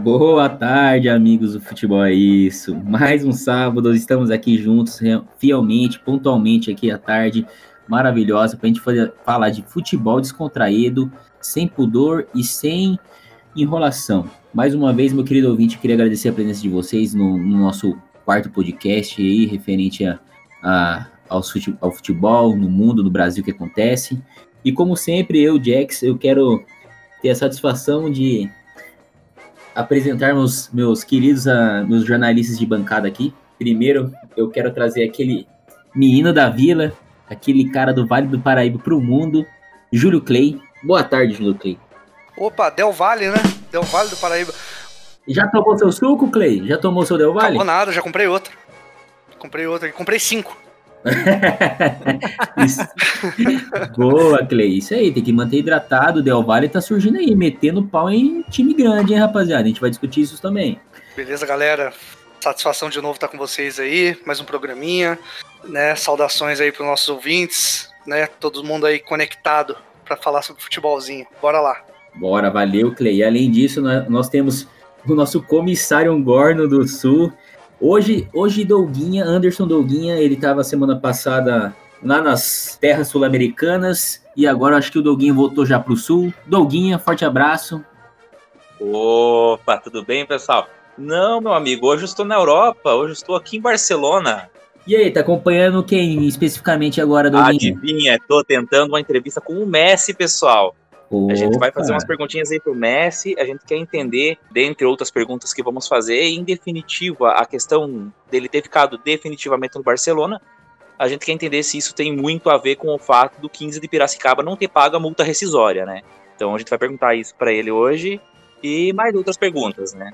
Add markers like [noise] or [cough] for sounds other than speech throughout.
Boa tarde, amigos do Futebol é Isso. Mais um sábado, estamos aqui juntos, fielmente, pontualmente aqui à tarde, maravilhosa, para a gente fazer, falar de futebol descontraído, sem pudor e sem enrolação. Mais uma vez, meu querido ouvinte, queria agradecer a presença de vocês no, no nosso quarto podcast aí, referente a, a, ao, futebol, no mundo, no Brasil, que acontece. E como sempre, eu, Jax, eu quero ter a satisfação de apresentar meus, meus queridos uh, meus jornalistas de bancada aqui. Primeiro, eu quero trazer aquele menino da vila, aquele cara do Vale do Paraíba para o mundo, Júlio Clay. Boa tarde, Júlio Clay. Opa, Del Vale, né? Del Vale do Paraíba. Já tomou seu suco, Clay? Já tomou seu Del Vale? Não nada, já comprei outro. Comprei outro, comprei cinco. [laughs] Boa, Clay. Isso aí, tem que manter hidratado. O Del Valle tá surgindo aí, metendo pau em time grande, hein, rapaziada? A gente vai discutir isso também. Beleza, galera? Satisfação de novo estar com vocês aí. Mais um programinha, né? Saudações aí para os nossos ouvintes, né? Todo mundo aí conectado para falar sobre futebolzinho. Bora lá. Bora, valeu, Clay. E além disso, nós temos o nosso comissário Gorno do Sul. Hoje, hoje Douguinha, Anderson Douguinha, ele estava semana passada lá nas terras sul-americanas e agora acho que o Douguinha voltou já para o sul. Douguinha, forte abraço. Opa, tudo bem, pessoal? Não, meu amigo, hoje eu estou na Europa, hoje eu estou aqui em Barcelona. E aí, tá acompanhando quem especificamente agora, Douguinha? Adivinha, tô tentando uma entrevista com o Messi, pessoal. Opa. A gente vai fazer umas perguntinhas aí pro Messi, a gente quer entender, dentre outras perguntas que vamos fazer, em definitiva, a questão dele ter ficado definitivamente no Barcelona. A gente quer entender se isso tem muito a ver com o fato do 15 de Piracicaba não ter pago a multa rescisória, né? Então a gente vai perguntar isso para ele hoje e mais outras perguntas, né?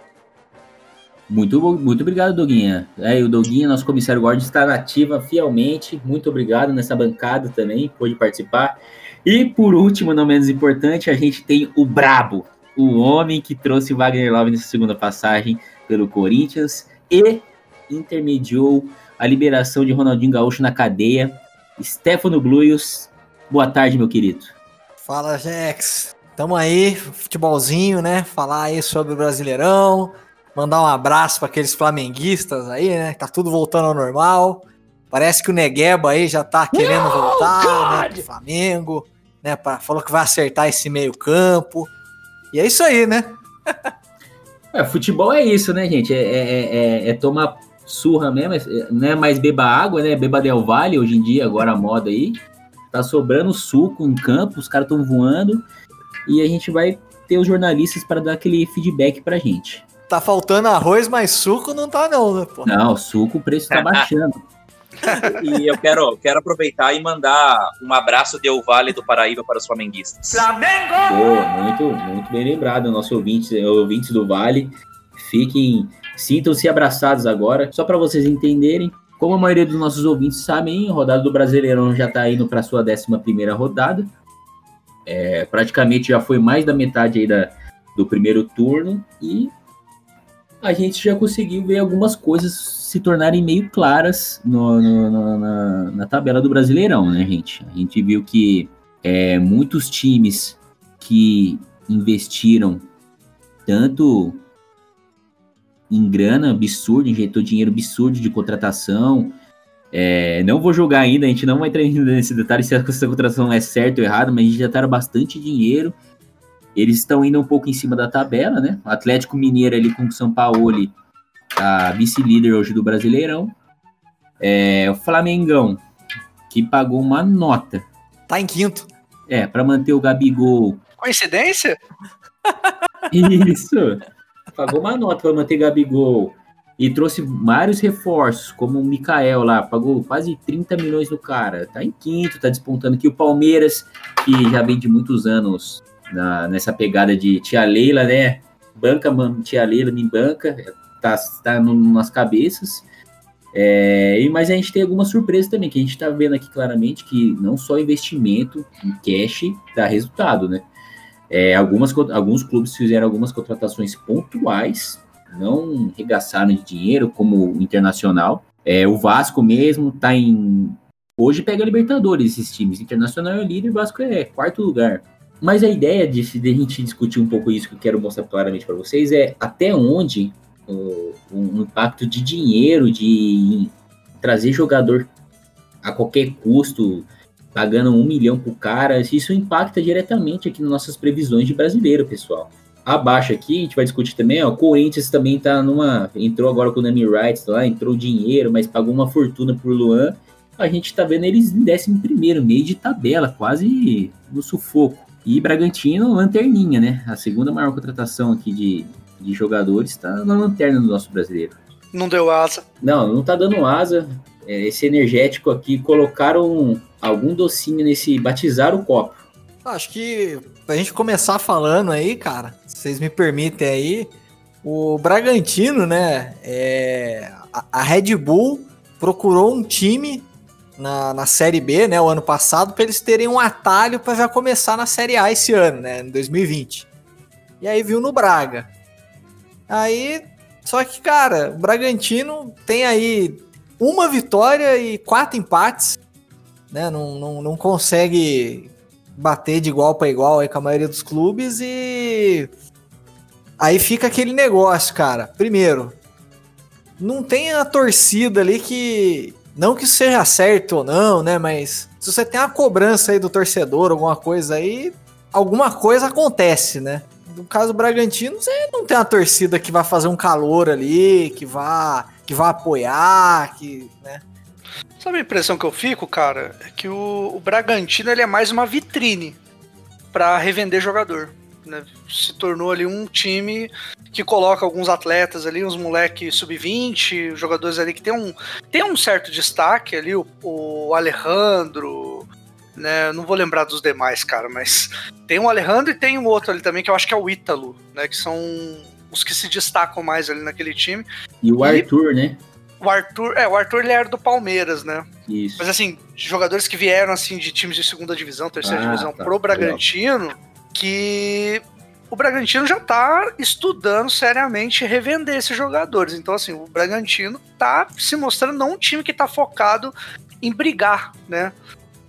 Muito, muito obrigado, Doguinha. É, o Doguinha, nosso comissário Gordon, está nativa fielmente. Muito obrigado nessa bancada também, pôde participar. E por último, não menos importante, a gente tem o Brabo, o homem que trouxe Wagner Love nessa segunda passagem pelo Corinthians e intermediou a liberação de Ronaldinho Gaúcho na cadeia. Stefano Bluios, boa tarde, meu querido. Fala, Jex. Tamo aí, futebolzinho, né? Falar aí sobre o Brasileirão, mandar um abraço para aqueles flamenguistas aí, né? Tá tudo voltando ao normal. Parece que o Negueba aí já tá querendo no, voltar, né, pro Flamengo, né? Pra, falou que vai acertar esse meio-campo. E é isso aí, né? [laughs] é, futebol é isso, né, gente? É, é, é, é tomar surra mesmo, é, não é mais beba água, né? Beba Del Valle hoje em dia, agora a moda aí. Tá sobrando suco em campo, os caras estão voando. E a gente vai ter os jornalistas para dar aquele feedback pra gente. Tá faltando arroz, mas suco não tá não, né, pô? Não, suco o preço tá [laughs] baixando. [laughs] e eu quero, quero aproveitar e mandar um abraço de Vale do Paraíba para os flamenguistas. Flamengo! Boa, muito, muito bem lembrado, nossos ouvintes, ouvintes do Vale. Fiquem, sintam-se abraçados agora, só para vocês entenderem. Como a maioria dos nossos ouvintes sabem, a rodada do Brasileirão já está indo para sua 11 rodada. É, praticamente já foi mais da metade aí da, do primeiro turno e a gente já conseguiu ver algumas coisas se tornarem meio claras no, no, no, na, na, tabela do Brasileirão, né, gente? A gente viu que é, muitos times que investiram tanto em grana absurdo, injetou dinheiro absurdo de contratação. É, não vou julgar ainda, a gente não vai entrar nesse detalhe se essa contratação é certa ou errada, mas tá bastante dinheiro eles estão indo um pouco em cima da tabela, né? O Atlético Mineiro ali com o São Paulo, a vice-líder hoje do Brasileirão. É, o Flamengão, que pagou uma nota. Tá em quinto. É, para manter o Gabigol. Coincidência? Isso. Pagou uma nota para manter o Gabigol. E trouxe vários reforços, como o Mikael lá, pagou quase 30 milhões no cara. Tá em quinto, tá despontando aqui o Palmeiras, que já vem de muitos anos na, nessa pegada de tia Leila, né? Banca, mano, tia Leila me banca, tá, tá no, nas cabeças. É, mas a gente tem algumas surpresas também, que a gente está vendo aqui claramente que não só investimento em cash dá resultado, né? É, algumas, alguns clubes fizeram algumas contratações pontuais, não regaçaram de dinheiro, como o Internacional. É, o Vasco mesmo tá em. Hoje pega Libertadores esses times. Internacional é o líder, o Vasco é quarto lugar. Mas a ideia de, de a gente discutir um pouco isso que eu quero mostrar claramente para vocês é até onde o, um impacto de dinheiro, de trazer jogador a qualquer custo, pagando um milhão pro cara, isso impacta diretamente aqui nas nossas previsões de brasileiro, pessoal. Abaixo aqui, a gente vai discutir também, ó, o Corinthians também tá numa, entrou agora com o Nami Rights lá, entrou dinheiro, mas pagou uma fortuna por Luan, a gente tá vendo eles em 11 primeiro, meio de tabela, quase no sufoco. E Bragantino, lanterninha, né? A segunda maior contratação aqui de, de jogadores está na lanterna do nosso brasileiro. Não deu asa. Não, não tá dando asa. É, esse energético aqui, colocaram algum docinho nesse. batizar o copo. Acho que pra gente começar falando aí, cara, se vocês me permitem aí, o Bragantino, né? É, a, a Red Bull procurou um time na, na Série B, né, o ano passado, para eles terem um atalho para já começar na Série A esse ano, né, em 2020. E aí viu no Braga. Aí, só que, cara, o Bragantino tem aí uma vitória e quatro empates, né? Não, não, não consegue bater de igual para igual aí com a maioria dos clubes e aí fica aquele negócio, cara. Primeiro, não tem a torcida ali que não que seja certo ou não, né? Mas se você tem uma cobrança aí do torcedor, alguma coisa aí, alguma coisa acontece, né? No caso do Bragantino, você não tem uma torcida que vai fazer um calor ali, que vá, que vá apoiar, que, né? Sabe a impressão que eu fico, cara? É que o, o Bragantino ele é mais uma vitrine para revender jogador. Né? Se tornou ali um time que coloca alguns atletas ali, uns moleques sub-20, jogadores ali que tem um, tem um certo destaque ali, o, o Alejandro, né? Não vou lembrar dos demais, cara, mas tem um Alejandro e tem um outro ali também que eu acho que é o Ítalo, né? Que são os que se destacam mais ali naquele time. E o e, Arthur, né? O Arthur, é, o Arthur ele era do Palmeiras, né? Isso. Mas assim, jogadores que vieram assim de times de segunda divisão, terceira ah, divisão tá, pro Bragantino, legal. que o Bragantino já tá estudando seriamente revender esses jogadores. Então, assim, o Bragantino tá se mostrando não um time que tá focado em brigar, né?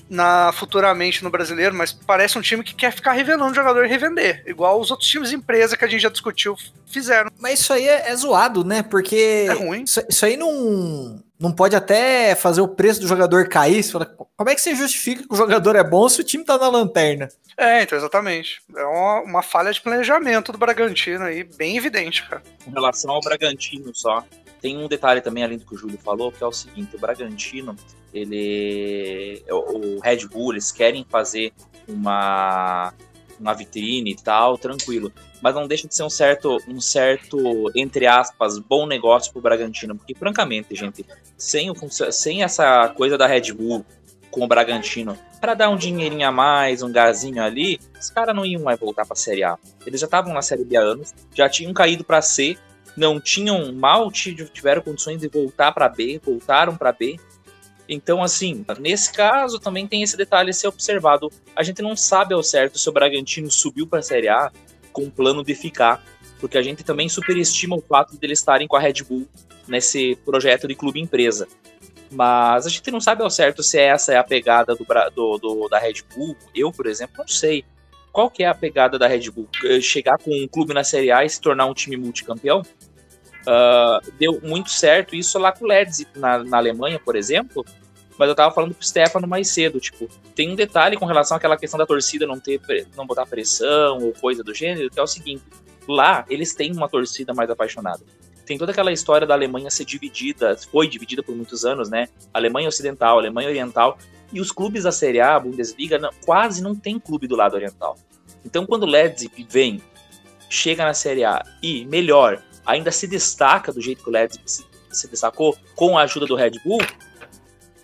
Na, futuramente no brasileiro, mas parece um time que quer ficar revelando o jogador e revender, igual os outros times empresa que a gente já discutiu fizeram. Mas isso aí é, é zoado, né? Porque é ruim. Isso, isso aí não, não pode até fazer o preço do jogador cair. Fala, como é que você justifica que o jogador é bom se o time tá na lanterna? É, então, exatamente. É uma, uma falha de planejamento do Bragantino aí, bem evidente, cara. Com relação ao Bragantino só, tem um detalhe também, além do que o Júlio falou, que é o seguinte: o Bragantino, ele. O Red Bull, eles querem fazer uma, uma vitrine e tal, tranquilo mas não deixa de ser um certo, um certo, entre aspas, bom negócio pro Bragantino, porque francamente, gente, sem, o, sem essa coisa da Red Bull com o Bragantino, para dar um dinheirinho a mais, um gazinho ali, os caras não iam mais voltar para a Série A. Eles já estavam na Série B há anos, já tinham caído para C, não tinham mal tiveram condições de voltar para B, voltaram para B. Então, assim, nesse caso também tem esse detalhe a ser observado. A gente não sabe ao certo se o Bragantino subiu para a Série A com o plano de ficar, porque a gente também superestima o fato de eles estarem com a Red Bull nesse projeto de clube empresa. Mas a gente não sabe ao certo se essa é a pegada do, do, do, da Red Bull. Eu, por exemplo, não sei. Qual que é a pegada da Red Bull? Chegar com um clube na Série A e se tornar um time multicampeão? Uh, deu muito certo isso lá com o Leeds na, na Alemanha, por exemplo, mas eu tava falando pro Stefano mais cedo, tipo, tem um detalhe com relação àquela questão da torcida não ter não botar pressão ou coisa do gênero, que é o seguinte, lá eles têm uma torcida mais apaixonada. Tem toda aquela história da Alemanha ser dividida, foi dividida por muitos anos, né? Alemanha Ocidental, Alemanha Oriental, e os clubes da Série A, Bundesliga, não, quase não tem clube do lado oriental. Então, quando o Leipzig vem, chega na Série A e, melhor, ainda se destaca do jeito que o Leipzig se, se destacou, com a ajuda do Red Bull,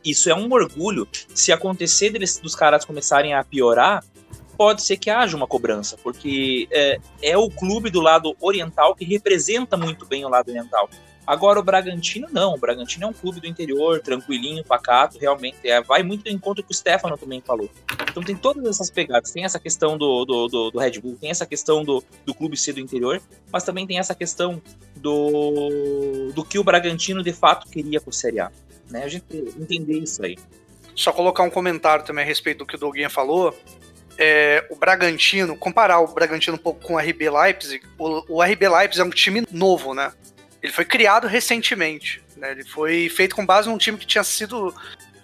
isso é um orgulho. Se acontecer deles, dos caras começarem a piorar, pode ser que haja uma cobrança, porque é, é, o clube do lado oriental que representa muito bem o lado oriental. Agora o Bragantino não, o Bragantino é um clube do interior, tranquilinho, pacato, realmente é, vai muito do encontro que o Stefano também falou. Então tem todas essas pegadas, tem essa questão do, do, do, do Red Bull, tem essa questão do, do clube ser do interior, mas também tem essa questão do, do que o Bragantino de fato queria com o Série A né? A gente entender isso aí. Só colocar um comentário também a respeito do que o Doguinha falou. é, o Bragantino, comparar o Bragantino um pouco com o RB Leipzig, o, o RB Leipzig é um time novo, né? Ele foi criado recentemente, né? Ele foi feito com base num time que tinha sido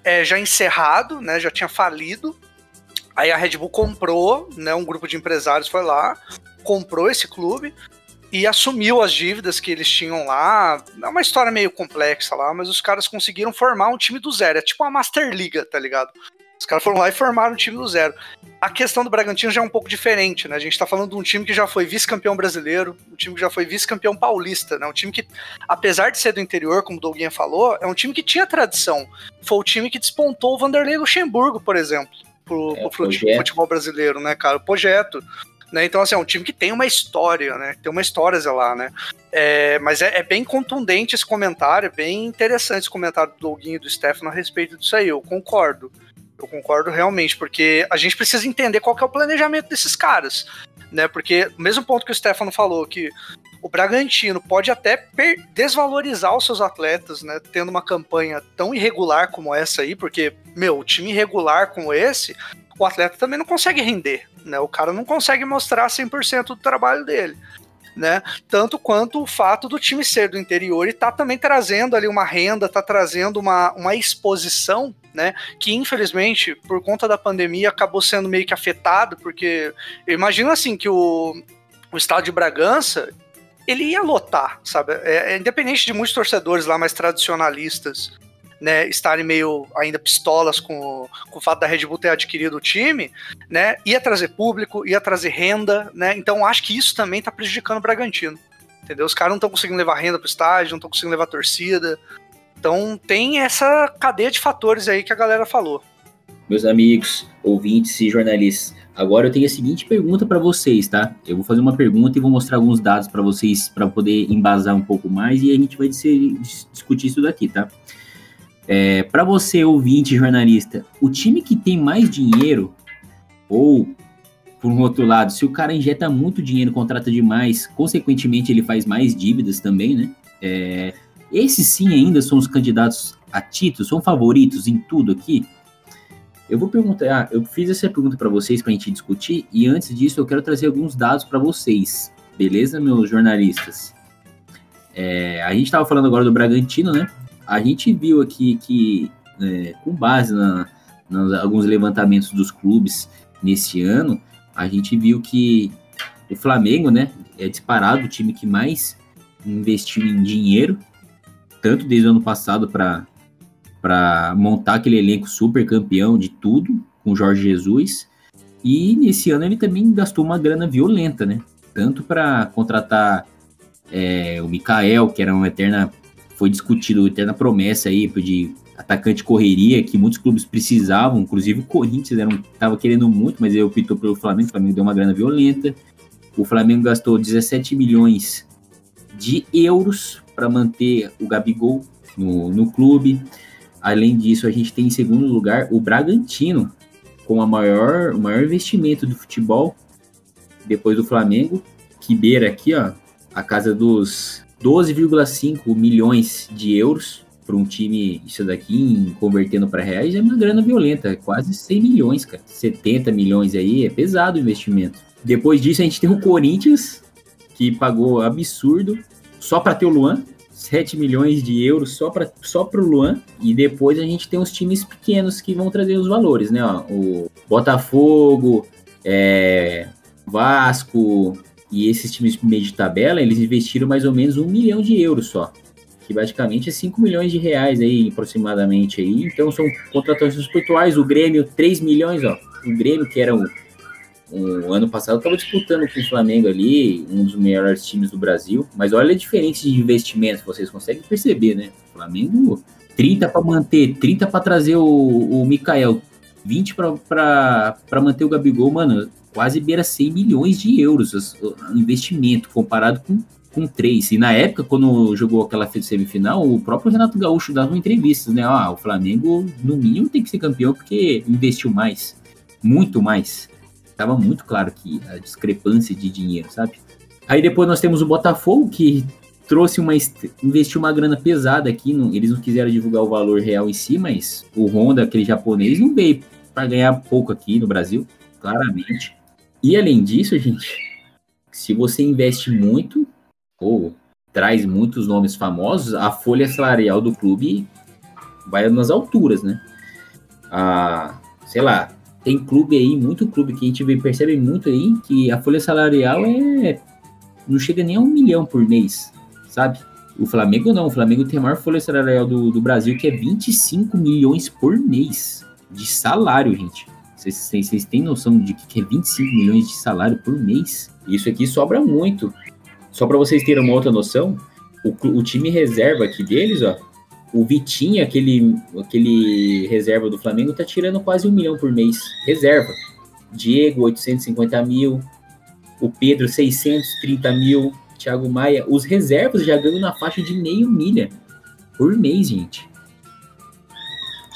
é, já encerrado, né? Já tinha falido. Aí a Red Bull comprou, né? Um grupo de empresários foi lá, comprou esse clube e assumiu as dívidas que eles tinham lá. É uma história meio complexa lá, mas os caras conseguiram formar um time do zero. É tipo uma Master Liga, tá ligado? Os caras foram lá e formaram um time do zero. A questão do Bragantino já é um pouco diferente, né? A gente tá falando de um time que já foi vice-campeão brasileiro, um time que já foi vice-campeão paulista, né? Um time que, apesar de ser do interior, como o Doguinha falou, é um time que tinha tradição. Foi o time que despontou o Vanderlei Luxemburgo, por exemplo, pro, é, pro futebol brasileiro, né, cara? O projeto. Né? Então, assim, é um time que tem uma história, né? Tem uma história lá, né? É, mas é, é, bem contundente esse comentário, é bem interessante esse comentário do Doguinho e do Stefano a respeito disso aí, eu concordo. Eu concordo realmente, porque a gente precisa entender qual é o planejamento desses caras, né? Porque, o mesmo ponto que o Stefano falou, que o Bragantino pode até desvalorizar os seus atletas, né? Tendo uma campanha tão irregular como essa aí, porque, meu, time irregular como esse, o atleta também não consegue render, né? O cara não consegue mostrar 100% do trabalho dele. Né? Tanto quanto o fato do time ser do interior e tá também trazendo ali uma renda, tá trazendo uma, uma exposição, né? Que infelizmente, por conta da pandemia, acabou sendo meio que afetado, porque eu imagino assim que o, o estado de Bragança ele ia lotar, sabe? É, é independente de muitos torcedores lá mais tradicionalistas né, estarem meio ainda pistolas com, com o fato da Red Bull ter adquirido o time, né, ia trazer público, ia trazer renda, né, então acho que isso também está prejudicando o Bragantino, entendeu? Os caras não estão conseguindo levar renda pro estádio, não estão conseguindo levar torcida, então tem essa cadeia de fatores aí que a galera falou. Meus amigos, ouvintes e jornalistas, agora eu tenho a seguinte pergunta para vocês, tá? Eu vou fazer uma pergunta e vou mostrar alguns dados para vocês para poder embasar um pouco mais e a gente vai discutir isso daqui, tá? É, para você, ouvinte jornalista, o time que tem mais dinheiro, ou, por um outro lado, se o cara injeta muito dinheiro, contrata demais, consequentemente ele faz mais dívidas também, né? É, esses sim ainda são os candidatos a título, são favoritos em tudo aqui? Eu vou perguntar, ah, eu fiz essa pergunta para vocês para a gente discutir, e antes disso eu quero trazer alguns dados para vocês, beleza, meus jornalistas? É, a gente estava falando agora do Bragantino, né? A gente viu aqui que, é, com base na, alguns levantamentos dos clubes nesse ano, a gente viu que o Flamengo, né, é disparado o time que mais investiu em dinheiro, tanto desde o ano passado para montar aquele elenco super campeão de tudo com Jorge Jesus. E nesse ano ele também gastou uma grana violenta, né? Tanto para contratar é, o Mikael, que era uma eterna foi discutido até na promessa aí de atacante correria que muitos clubes precisavam, inclusive o Corinthians estava querendo muito, mas ele optou pelo Flamengo, o Flamengo deu uma grana violenta. O Flamengo gastou 17 milhões de euros para manter o Gabigol no, no clube. Além disso, a gente tem em segundo lugar o Bragantino, com a maior, o maior investimento do futebol, depois do Flamengo, que beira aqui, ó, a casa dos 12,5 milhões de euros para um time, isso daqui, convertendo para reais, é uma grana violenta, é quase 100 milhões, cara. 70 milhões aí, é pesado o investimento. Depois disso, a gente tem o Corinthians, que pagou absurdo só para ter o Luan, 7 milhões de euros só para só o Luan. E depois a gente tem os times pequenos que vão trazer os valores, né? Ó, o Botafogo, é, Vasco, e esses times de meio de tabela, eles investiram mais ou menos um milhão de euros só. Que basicamente é 5 milhões de reais aí, aproximadamente aí. Então são contratações pontuais. O Grêmio, 3 milhões, ó. O Grêmio, que era o, o ano passado, estava disputando com o Flamengo ali, um dos melhores times do Brasil. Mas olha a diferença de investimento, vocês conseguem perceber, né? O Flamengo, 30 para manter, 30 para trazer o, o Mikael, 20 para manter o Gabigol, mano quase beira 100 milhões de euros o investimento, comparado com, com 3. E na época, quando jogou aquela semifinal, o próprio Renato Gaúcho dava entrevistas, né? Ah, o Flamengo, no mínimo, tem que ser campeão porque investiu mais, muito mais. Tava muito claro que a discrepância de dinheiro, sabe? Aí depois nós temos o Botafogo, que trouxe uma investiu uma grana pesada aqui, não, eles não quiseram divulgar o valor real em si, mas o Honda, aquele japonês, não veio para ganhar pouco aqui no Brasil claramente. E além disso, gente, se você investe muito ou traz muitos nomes famosos, a folha salarial do clube vai nas alturas, né? Ah, sei lá, tem clube aí, muito clube que a gente percebe muito aí que a folha salarial é não chega nem a um milhão por mês, sabe? O Flamengo não, o Flamengo tem a maior folha salarial do, do Brasil, que é 25 milhões por mês de salário, gente. Vocês têm noção de que é 25 milhões de salário por mês? Isso aqui sobra muito. Só para vocês terem uma outra noção, o, o, time reserva aqui deles, ó, o Vitinho, aquele, aquele reserva do Flamengo, tá tirando quase um milhão por mês. Reserva. Diego, 850 mil. O Pedro, 630 mil. Thiago Maia. Os reservas já ganham na faixa de meio milha por mês, gente.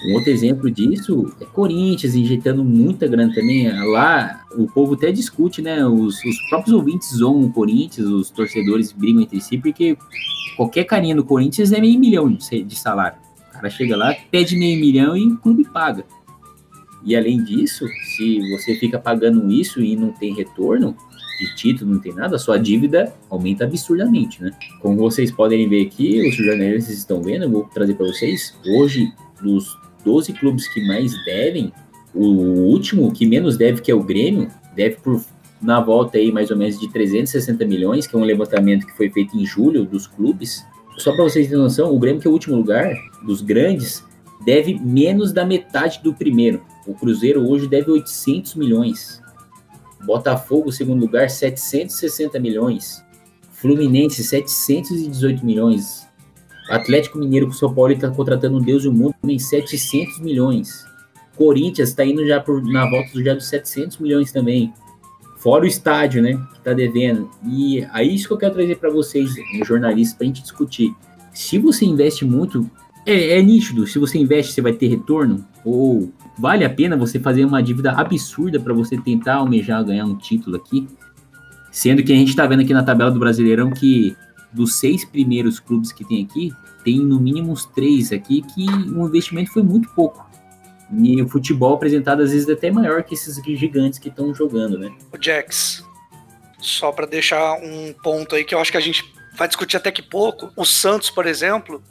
Um outro exemplo disso é Corinthians injetando muita grana também. Lá o povo até discute, né? Os, os próprios ouvintes zoam o Corinthians, os torcedores brigam entre si, porque qualquer carinha no Corinthians é meio milhão de salário. O cara chega lá, pede meio milhão e o clube paga. E além disso, se você fica pagando isso e não tem retorno de título, não tem nada, sua dívida aumenta absurdamente, né? Como vocês podem ver aqui, os jornalistas estão vendo, eu vou trazer para vocês. Hoje, dos 12 clubes que mais devem, o último que menos deve, que é o Grêmio, deve por na volta aí mais ou menos de 360 milhões, que é um levantamento que foi feito em julho dos clubes. Só para vocês terem noção, o Grêmio, que é o último lugar dos grandes, deve menos da metade do primeiro. O Cruzeiro hoje deve 800 milhões. Botafogo, segundo lugar, 760 milhões. Fluminense, 718 milhões. Atlético Mineiro com o São Paulo está contratando um Deus e o mundo também 700 milhões. Corinthians está indo já por, na volta já dos 700 milhões também. Fora o estádio, né? Que tá devendo. E aí isso que eu quero trazer para vocês, jornalistas, para a gente discutir. Se você investe muito, é, é nítido. Se você investe, você vai ter retorno? Ou vale a pena você fazer uma dívida absurda para você tentar almejar ganhar um título aqui? Sendo que a gente está vendo aqui na tabela do Brasileirão que dos seis primeiros clubes que tem aqui, tem no mínimo uns três aqui que o investimento foi muito pouco. E o futebol apresentado às vezes é até maior que esses gigantes que estão jogando, né? O Jax, só para deixar um ponto aí que eu acho que a gente vai discutir até que pouco. O Santos, por exemplo,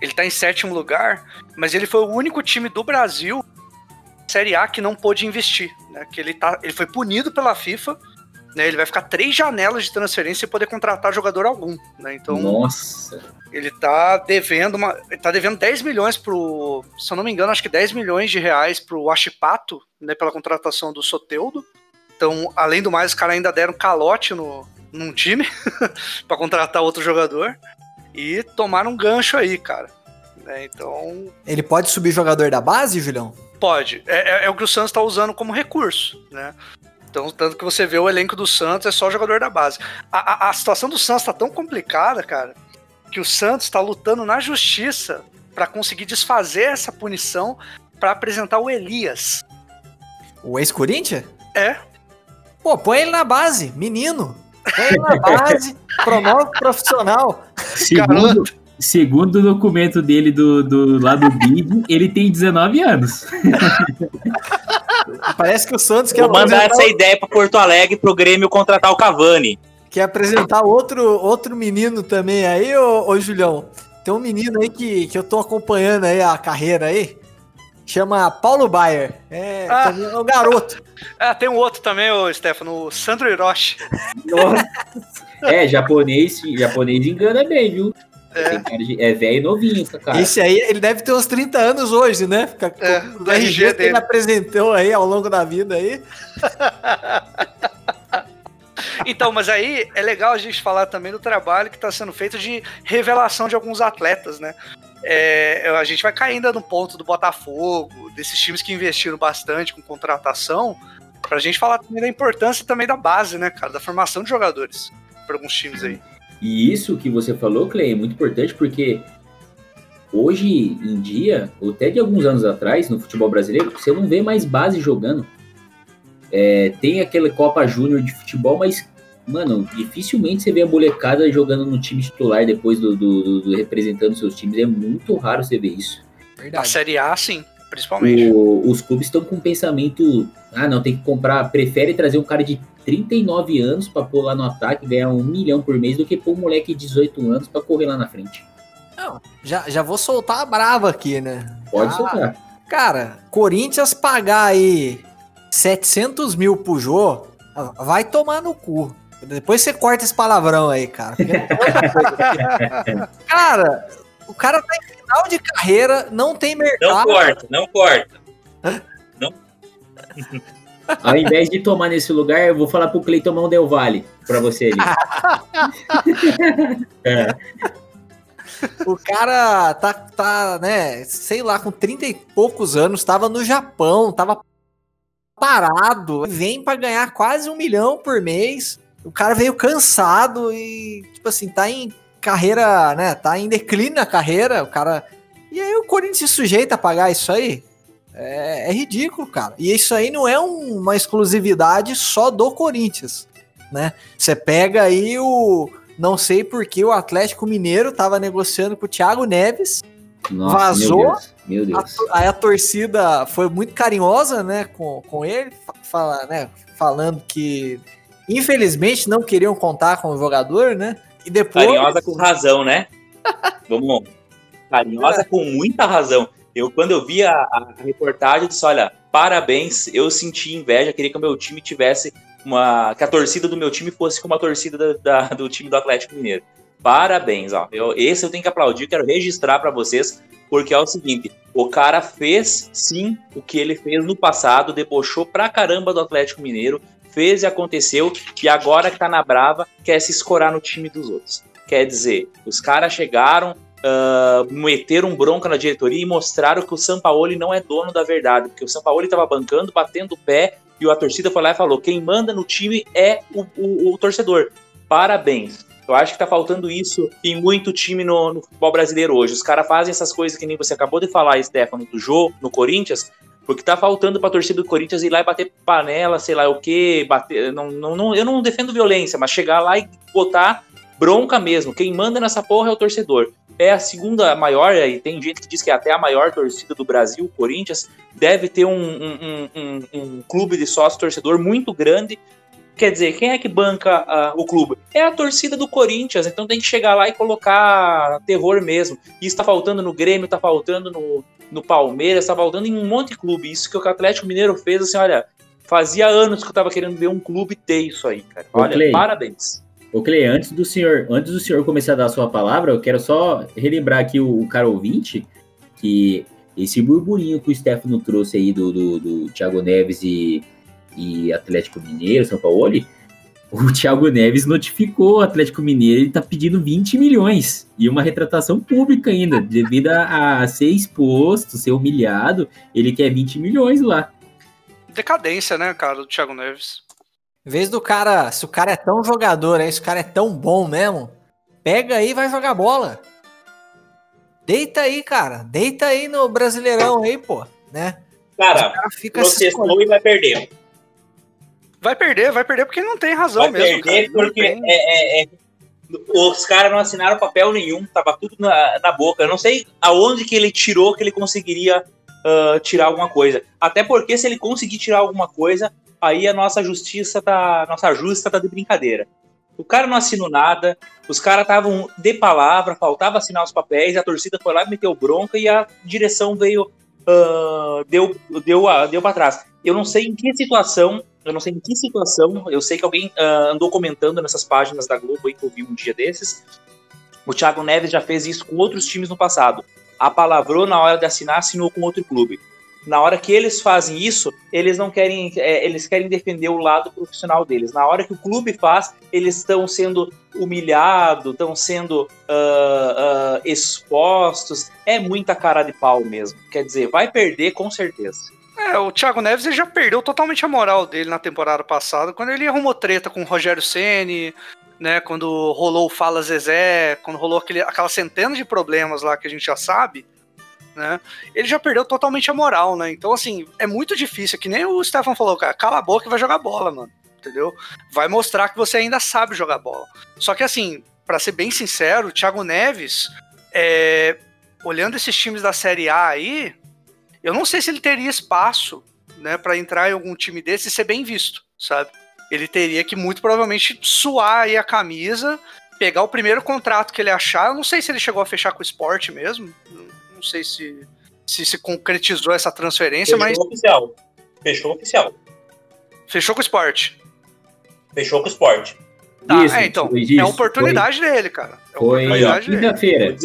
ele tá em sétimo lugar, mas ele foi o único time do Brasil Série A que não pôde investir, né? Que ele, tá, ele foi punido pela FIFA né, ele vai ficar três janelas de transferência e poder contratar jogador algum. Né? Então, Nossa! Ele tá devendo uma. Ele tá devendo 10 milhões pro. Se eu não me engano, acho que 10 milhões de reais pro Achipato, né? Pela contratação do Soteudo. Então, além do mais, os caras ainda deram calote no, num time [laughs] para contratar outro jogador. E tomaram um gancho aí, cara. Né, então. Ele pode subir jogador da base, Julião? Pode. É, é, é o que o Santos está usando como recurso, né? Então, tanto que você vê o elenco do Santos é só jogador da base. A, a, a situação do Santos tá tão complicada, cara, que o Santos está lutando na justiça para conseguir desfazer essa punição para apresentar o Elias. O ex-Corinthians? É. Pô, põe ele na base, menino. Põe ele na base, [laughs] promove profissional. Segundo, segundo o documento dele do, do lado do BID, [laughs] ele tem 19 anos. Parece que o Santos quer Vou mandar essa ideia para Porto Alegre pro Grêmio contratar o Cavani. Quer apresentar outro, outro menino também aí, ô, ô Julião? Tem um menino aí que, que eu tô acompanhando aí a carreira aí. Chama Paulo Baier. É, ah. é um garoto. Ah, tem um outro também, o Stefano, o Sandro Hiroshi. [laughs] é, japonês, japonês engana bem, viu? É, é velho e novinho, cara. Esse aí, ele deve ter uns 30 anos hoje, né? Fica, é, do RG que ele apresentou aí ao longo da vida aí. [laughs] Então, mas aí é legal a gente falar também do trabalho que está sendo feito de revelação de alguns atletas, né? É, a gente vai cair ainda no ponto do Botafogo, desses times que investiram bastante com contratação, para a gente falar também da importância também da base, né, cara, da formação de jogadores para alguns times aí. E isso que você falou, Clay, é muito importante porque hoje em dia, ou até de alguns anos atrás, no futebol brasileiro, você não vê mais base jogando. É, tem aquela Copa Júnior de futebol, mas, mano, dificilmente você vê a molecada jogando no time titular depois do, do, do, do representando seus times. É muito raro você ver isso. Verdade. Na Série A, sim. Principalmente. O, os clubes estão com um pensamento, ah, não, tem que comprar, prefere trazer um cara de 39 anos para pôr lá no ataque, ganhar um milhão por mês, do que pôr um moleque de 18 anos para correr lá na frente. Não, já, já vou soltar a brava aqui, né? Pode soltar. Cara, Corinthians pagar aí 700 mil pro Jô, vai tomar no cu. Depois você corta esse palavrão aí, cara. [laughs] cara, o cara tá em final de carreira, não tem mercado. Não corta, não corta. não. [laughs] Ao invés de tomar nesse lugar, eu vou falar pro Clay tomar um Del Valle pra você ali. [laughs] é. O cara tá, tá, né, sei lá, com 30 e poucos anos, tava no Japão, tava parado, vem para ganhar quase um milhão por mês. O cara veio cansado e, tipo assim, tá em carreira, né? Tá em declínio na carreira, o cara. E aí o Corinthians se sujeita a pagar isso aí? É, é ridículo, cara. E isso aí não é um, uma exclusividade só do Corinthians, né? Você pega aí o. Não sei porque o Atlético Mineiro tava negociando com o Thiago Neves. Nossa, vazou. Meu Deus, meu Deus. A, aí a torcida foi muito carinhosa, né, com, com ele, fala, né, falando que infelizmente não queriam contar com o jogador, né? E depois... Carinhosa com razão, né? [laughs] Vamos. Carinhosa é. com muita razão. Eu, quando eu vi a, a, reportagem, eu disse: olha, parabéns, eu senti inveja, queria que o meu time tivesse uma. que a torcida do meu time fosse como a torcida da, da, do time do Atlético Mineiro. Parabéns, ó. Eu, esse eu tenho que aplaudir, quero registrar para vocês, porque é o seguinte: o cara fez sim o que ele fez no passado, debochou pra caramba do Atlético Mineiro, fez e aconteceu, e agora que tá na brava, quer se escorar no time dos outros. Quer dizer, os caras chegaram, uh, meteram bronca na diretoria e mostraram que o Sampaoli não é dono da verdade, porque o Sampaoli estava bancando, batendo o pé, e a torcida foi lá e falou: quem manda no time é o, o, o torcedor. Parabéns. Eu acho que tá faltando isso em muito time no, no futebol brasileiro hoje. Os caras fazem essas coisas que nem você acabou de falar, Stefano, do Jô, no Corinthians, porque tá faltando pra torcida do Corinthians ir lá e bater panela, sei lá o quê, bater. Não, não, não, eu não defendo violência, mas chegar lá e botar bronca mesmo. Quem manda nessa porra é o torcedor. É a segunda maior, e tem gente que diz que é até a maior torcida do Brasil, o Corinthians. Deve ter um, um, um, um clube de sócio torcedor muito grande. Quer dizer, quem é que banca uh, o clube? É a torcida do Corinthians, então tem que chegar lá e colocar terror mesmo. Isso tá faltando no Grêmio, tá faltando no, no Palmeiras, tá faltando em um monte de clube. Isso que o Atlético Mineiro fez, assim, olha, fazia anos que eu tava querendo ver um clube ter isso aí, cara. Olha, Clay, parabéns. Ô Clay, antes do senhor, antes do senhor começar a dar a sua palavra, eu quero só relembrar aqui o, o cara ouvinte que esse burburinho que o Stefano trouxe aí do, do, do Thiago Neves e, e Atlético Mineiro, São Paulo, o Thiago Neves notificou o Atlético Mineiro, ele tá pedindo 20 milhões e uma retratação pública ainda, devido a, a, ser exposto, ser humilhado, ele quer 20 milhões lá. Decadência, né, cara, do Thiago Neves. Em vez do cara, se o cara é tão jogador, aí, se o cara é tão bom mesmo, pega aí e vai jogar bola. Deita aí, cara. Deita aí no Brasileirão aí, pô, né? Cara, cara fica processou e vai perder. Vai perder, vai perder porque não tem razão vai mesmo. Perder cara. porque é, é, é, os caras não assinaram papel nenhum, tava tudo na, na, boca. Eu não sei aonde que ele tirou que ele conseguiria uh, tirar alguma coisa. Até porque se ele conseguir tirar alguma coisa, aí a nossa justiça tá. Nossa justa tá de brincadeira. O cara não assinou nada, os caras estavam de palavra, faltava assinar os papéis, a torcida foi lá meteu bronca e a direção veio. Uh, deu, deu, deu para trás. Eu não sei em que situação eu não sei em que situação, eu sei que alguém uh, andou comentando nessas páginas da Globo aí que eu vi um dia desses. O Thiago Neves já fez isso com outros times no passado. Apalavrou na hora de assinar, assinou com outro clube. Na hora que eles fazem isso, eles não querem, é, eles querem defender o lado profissional deles. Na hora que o clube faz, eles estão sendo humilhados, estão sendo uh, uh, expostos. É muita cara de pau mesmo. Quer dizer, vai perder com certeza. É, o Thiago Neves ele já perdeu totalmente a moral dele na temporada passada, quando ele arrumou treta com o Rogério Ceni, né? Quando rolou o Fala Zezé, quando rolou aquele, aquela centena de problemas lá que a gente já sabe, né? Ele já perdeu totalmente a moral, né? Então, assim, é muito difícil, que nem o Stefan falou, cara, cala a boca e vai jogar bola, mano. Entendeu? Vai mostrar que você ainda sabe jogar bola. Só que, assim, para ser bem sincero, o Thiago Neves, é, olhando esses times da Série A aí, eu não sei se ele teria espaço, né, para entrar em algum time desse e ser bem visto, sabe? Ele teria que muito provavelmente suar aí a camisa, pegar o primeiro contrato que ele achar. Eu não sei se ele chegou a fechar com o esporte mesmo. Não sei se se, se concretizou essa transferência, Fechou mas. oficial. Fechou oficial. Fechou com o esporte. Fechou com o esporte. Tá, isso, é, então. Isso, é a oportunidade foi, dele, cara. É foi quinta-feira.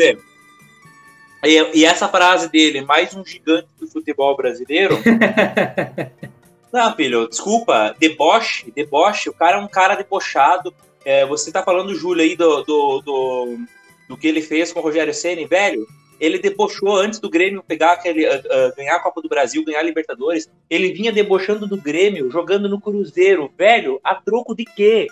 E, e essa frase dele, mais um gigante do futebol brasileiro. [laughs] Não, filho, desculpa, deboche, deboche. O cara é um cara debochado. É, você tá falando, Júlio, aí do, do, do, do, que ele fez com o Rogério Senna, velho. Ele debochou antes do Grêmio pegar aquele, uh, uh, ganhar a Copa do Brasil, ganhar a Libertadores. Ele vinha debochando do Grêmio, jogando no Cruzeiro. Velho, a troco de quê?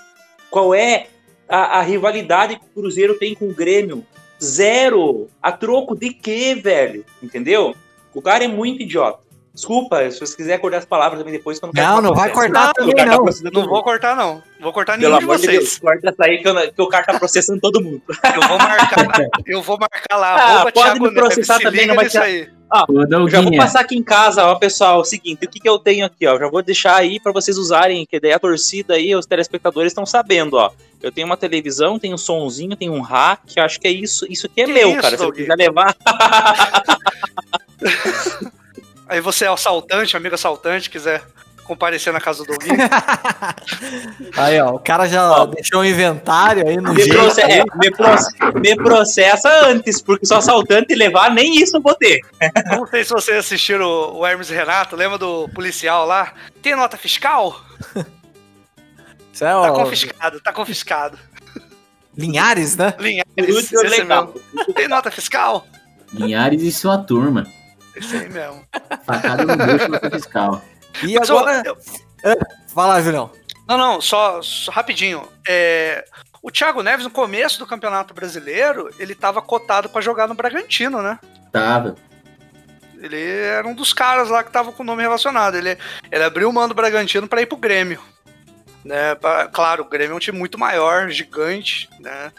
Qual é a, a rivalidade que o Cruzeiro tem com o Grêmio? Zero. A troco de quê, velho? Entendeu? O cara é muito idiota. Desculpa, se você quiser cortar as palavras também depois. Que eu não, não, não vai cortar não, também, não. Tá não vou cortar, não. Vou cortar nenhum Pelo de vocês. De Deus, corta essa aí que, eu, que, o cara tá processando todo mundo. Eu vou marcar, eu vou marcar lá. Ah, pode me processar também, não vai. Aí. Ah, já vou passar aqui em casa, ó, pessoal, é o seguinte, o que, que eu tenho aqui, ó, já vou deixar aí para vocês usarem, que daí a torcida aí, os telespectadores estão sabendo, ó. Eu tenho uma televisão, tenho um sonzinho, tenho um hack, acho que é isso, isso aqui é que meu, isso, cara, se eu quiser levar... [laughs] Aí você é assaltante, amigo assaltante, quiser comparecer na casa do Domingo. [laughs] aí, ó, o cara já ó, deixou um inventário aí no me, proce é, me, proce me, processa antes, porque só assaltante levar, nem isso eu vou ter. Não sei se vocês assistiram o Hermes e Renato, lembra do policial lá? Tem nota fiscal? Isso é, ó, tá confiscado, tá confiscado. Linhares, né? Linhares, Tem nota fiscal? Linhares e sua turma. Esse aí mesmo. Facada no bucho no fiscal. E Mas agora. Eu... Fala, Julião. Não, não, só, só rapidinho. É, o Thiago Neves, no começo do Campeonato Brasileiro, ele tava cotado para jogar no Bragantino, né? Tava. Ele era um dos caras lá que tava com o nome relacionado. Ele, ele abriu o mando do Bragantino para ir pro Grêmio. Né? Pra, claro, o Grêmio é um time muito maior, gigante, né?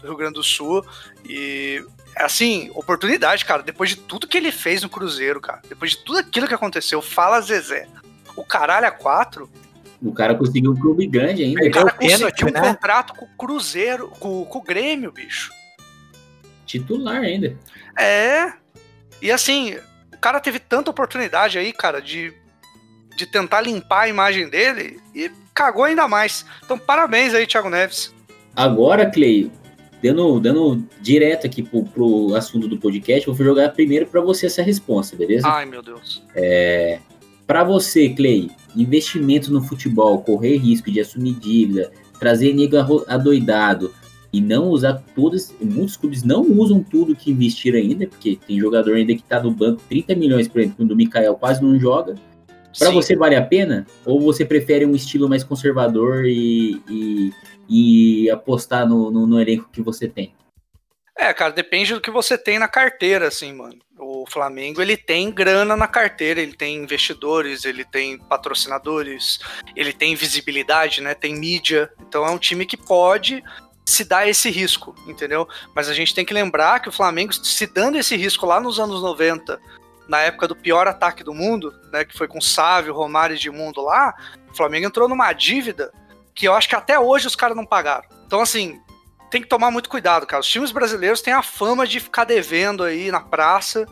Do Rio Grande do Sul. E assim, oportunidade, cara. Depois de tudo que ele fez no Cruzeiro, cara. Depois de tudo aquilo que aconteceu, fala Zezé. O caralho a quatro. O cara conseguiu um clube grande ainda. O cara conseguiu um né? contrato com o Cruzeiro, com, com o Grêmio, bicho. Titular ainda. É. E assim, o cara teve tanta oportunidade aí, cara, de, de tentar limpar a imagem dele e cagou ainda mais. Então, parabéns aí, Thiago Neves. Agora, Clay, dando, dando direto aqui pro, pro assunto do podcast, vou jogar primeiro para você essa resposta, beleza? Ai, meu Deus. É, para você, Clay, investimento no futebol, correr risco de assumir dívida, trazer nego adoidado e não usar todos, muitos clubes não usam tudo que investiram ainda, porque tem jogador ainda que tá no banco 30 milhões, por exemplo, quando o Mikael quase não joga. Para você vale a pena? Ou você prefere um estilo mais conservador e, e e apostar no, no, no, elenco que você tem? É, cara, depende do que você tem na carteira, assim, mano. O Flamengo, ele tem grana na carteira, ele tem investidores, ele tem patrocinadores, ele tem visibilidade, né? Tem mídia. Então é um time que pode se dar esse risco, entendeu? Mas a gente tem que lembrar que o Flamengo, se dando esse risco lá nos anos 90, na época do pior ataque do mundo, né, que foi com Sávio, Romário e Edmundo lá, o Flamengo entrou numa dívida que eu acho que até hoje os caras não pagaram. Então, assim, tem que tomar muito cuidado, cara. Os times brasileiros têm a fama de ficar devendo aí na praça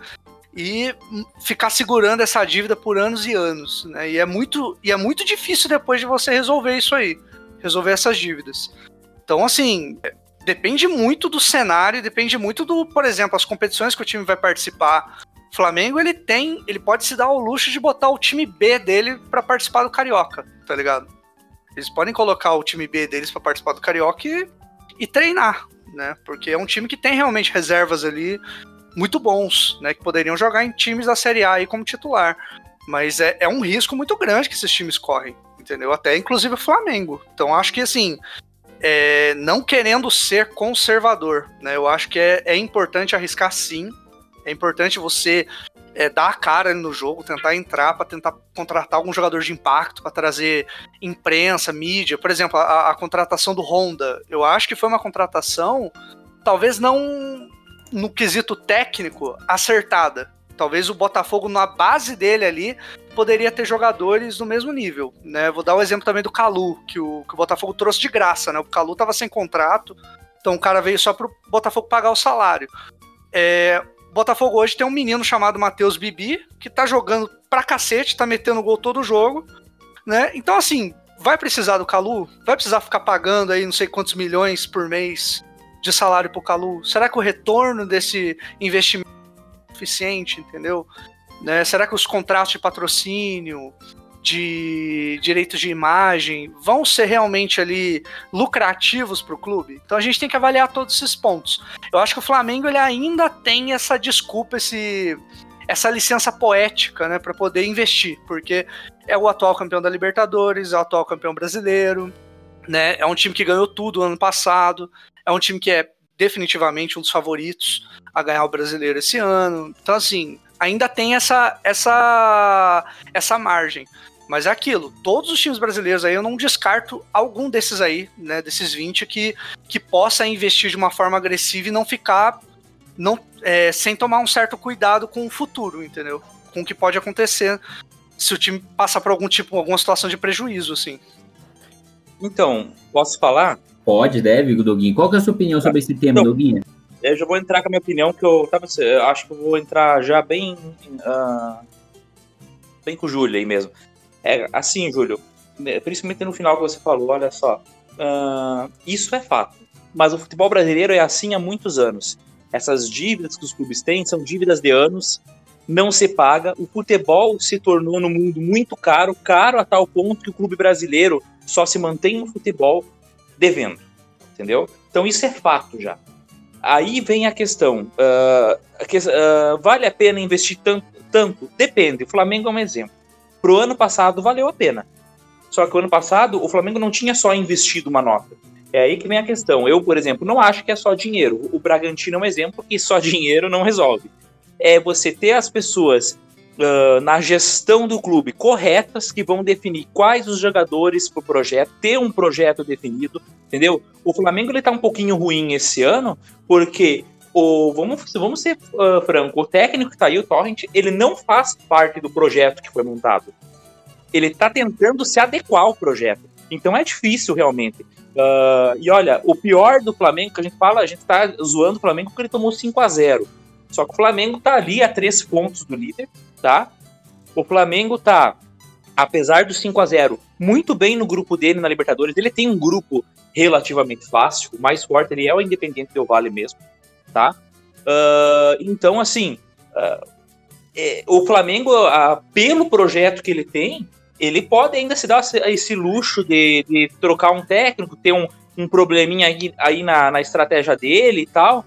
e ficar segurando essa dívida por anos e anos, né? E é muito, e é muito difícil depois de você resolver isso aí, resolver essas dívidas. Então, assim, depende muito do cenário, depende muito do, por exemplo, as competições que o time vai participar. O Flamengo, ele tem, ele pode se dar o luxo de botar o time B dele para participar do Carioca, tá ligado? Eles podem colocar o time B deles para participar do Carioca e, e, treinar, né? Porque é um time que tem realmente reservas ali muito bons, né? Que poderiam jogar em times da Série A aí como titular. Mas é, é um risco muito grande que esses times correm, entendeu? Até inclusive o Flamengo. Então acho que assim, é, não querendo ser conservador, né? Eu acho que é, é importante arriscar sim. É importante você é, dar a cara no jogo, tentar entrar para tentar contratar algum jogador de impacto, para trazer imprensa, mídia. Por exemplo, a, a, contratação do Honda, eu acho que foi uma contratação, talvez não no quesito técnico, acertada. Talvez o Botafogo, na base dele ali, poderia ter jogadores do mesmo nível, né? Vou dar o exemplo também do Calu, que o, que o Botafogo trouxe de graça, né? O Calu tava sem contrato, então o cara veio só pro Botafogo pagar o salário. É, Botafogo hoje tem um menino chamado Matheus Bibi, que tá jogando pra cacete, tá metendo gol todo o jogo, né? Então, assim, vai precisar do Calu? Vai precisar ficar pagando aí não sei quantos milhões por mês de salário pro Calu? Será que o retorno desse investimento é suficiente, entendeu? Né? Será que os contratos de patrocínio, de direitos de imagem vão ser realmente ali lucrativos para o clube. Então a gente tem que avaliar todos esses pontos. Eu acho que o Flamengo ele ainda tem essa desculpa, esse essa licença poética, né, para poder investir, porque é o atual campeão da Libertadores, é o atual campeão brasileiro, né? É um time que ganhou tudo ano passado, é um time que é definitivamente um dos favoritos a ganhar o brasileiro esse ano. Então assim, ainda tem essa essa essa margem. Mas é aquilo, todos os times brasileiros aí, eu não descarto algum desses aí, né, desses 20, que, que possa investir de uma forma agressiva e não ficar não, é, sem tomar um certo cuidado com o futuro, entendeu? Com o que pode acontecer se o time passar por algum tipo, alguma situação de prejuízo, assim. Então, posso falar? Pode, deve, Doguinho. Qual que é a sua opinião sobre esse tema, então, Doguinho? Eu já vou entrar com a minha opinião, que eu, tava, eu acho que eu vou entrar já bem, uh, bem com o Júlio aí mesmo. É, assim, Júlio, né, principalmente no final que você falou, olha só, uh, isso é fato. Mas o futebol brasileiro é assim há muitos anos. Essas dívidas que os clubes têm são dívidas de anos, não se paga. O futebol se tornou no mundo muito caro, caro a tal ponto que o clube brasileiro só se mantém no futebol devendo, entendeu? Então isso é fato já. Aí vem a questão, uh, que, uh, vale a pena investir tanto, tanto? Depende. O Flamengo é um exemplo pro ano passado valeu a pena. Só que o ano passado o Flamengo não tinha só investido uma nota. É aí que vem a questão. Eu, por exemplo, não acho que é só dinheiro. O Bragantino é um exemplo que só [laughs] dinheiro não resolve. É você ter as pessoas uh, na gestão do clube corretas que vão definir quais os jogadores para o projeto, ter um projeto definido, entendeu? O Flamengo ele tá um pouquinho ruim esse ano porque o, vamos, vamos ser uh, franco, o técnico que tá aí, o Torrent, ele não faz parte do projeto que foi montado. Ele tá tentando se adequar ao projeto. Então é difícil realmente. Uh, e olha, o pior do Flamengo, que a gente fala, a gente tá zoando o Flamengo porque ele tomou 5 a 0 Só que o Flamengo tá ali a três pontos do líder, tá? O Flamengo tá, apesar do 5 a 0 muito bem no grupo dele na Libertadores. Ele tem um grupo relativamente fácil. O mais forte ele é o Independente do Vale mesmo tá? Uh, então, assim, uh, é, o Flamengo, uh, pelo projeto que ele tem, ele pode ainda se dar esse luxo de, de trocar um técnico, ter um, um probleminha aí, aí na, na estratégia dele e tal.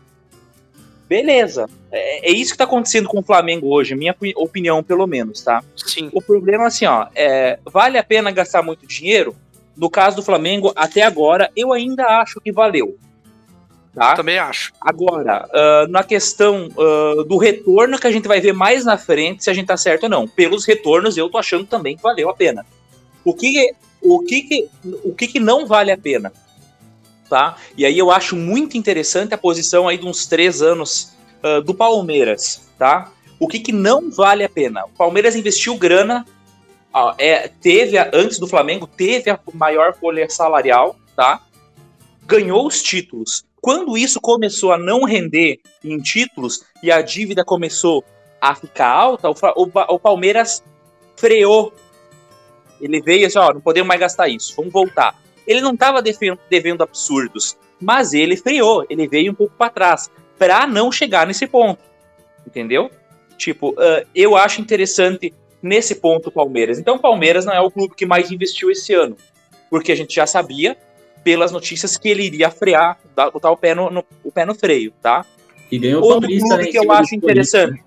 Beleza. É, é isso que está acontecendo com o Flamengo hoje, minha opinião, pelo menos, tá? Sim. O problema assim, ó, é, vale a pena gastar muito dinheiro? No caso do Flamengo, até agora, eu ainda acho que valeu. Tá? Também acho. Agora, uh, na questão uh, do retorno que a gente vai ver mais na frente, se a gente tá certo ou não. Pelos retornos, eu tô achando também que valeu a pena. O que, o que, que o que, que não vale a pena? Tá? E aí eu acho muito interessante a posição aí de uns três anos uh, do Palmeiras, tá? O que, que não vale a pena? O Palmeiras investiu grana, é, teve, a, antes do Flamengo, teve a maior folha salarial, tá? Ganhou os títulos, quando isso começou a não render em títulos e a dívida começou a ficar alta, o, o, o Palmeiras freou. Ele veio assim: ó, não podemos mais gastar isso, vamos voltar. Ele não estava devendo absurdos, mas ele freou, ele veio um pouco para trás, para não chegar nesse ponto. Entendeu? Tipo, uh, eu acho interessante nesse ponto o Palmeiras. Então, o Palmeiras não é o clube que mais investiu esse ano, porque a gente já sabia pelas notícias que ele iria frear, botar o pé no, no o pé no freio, tá? E ganhou Outro clube né, que eu acho interessante.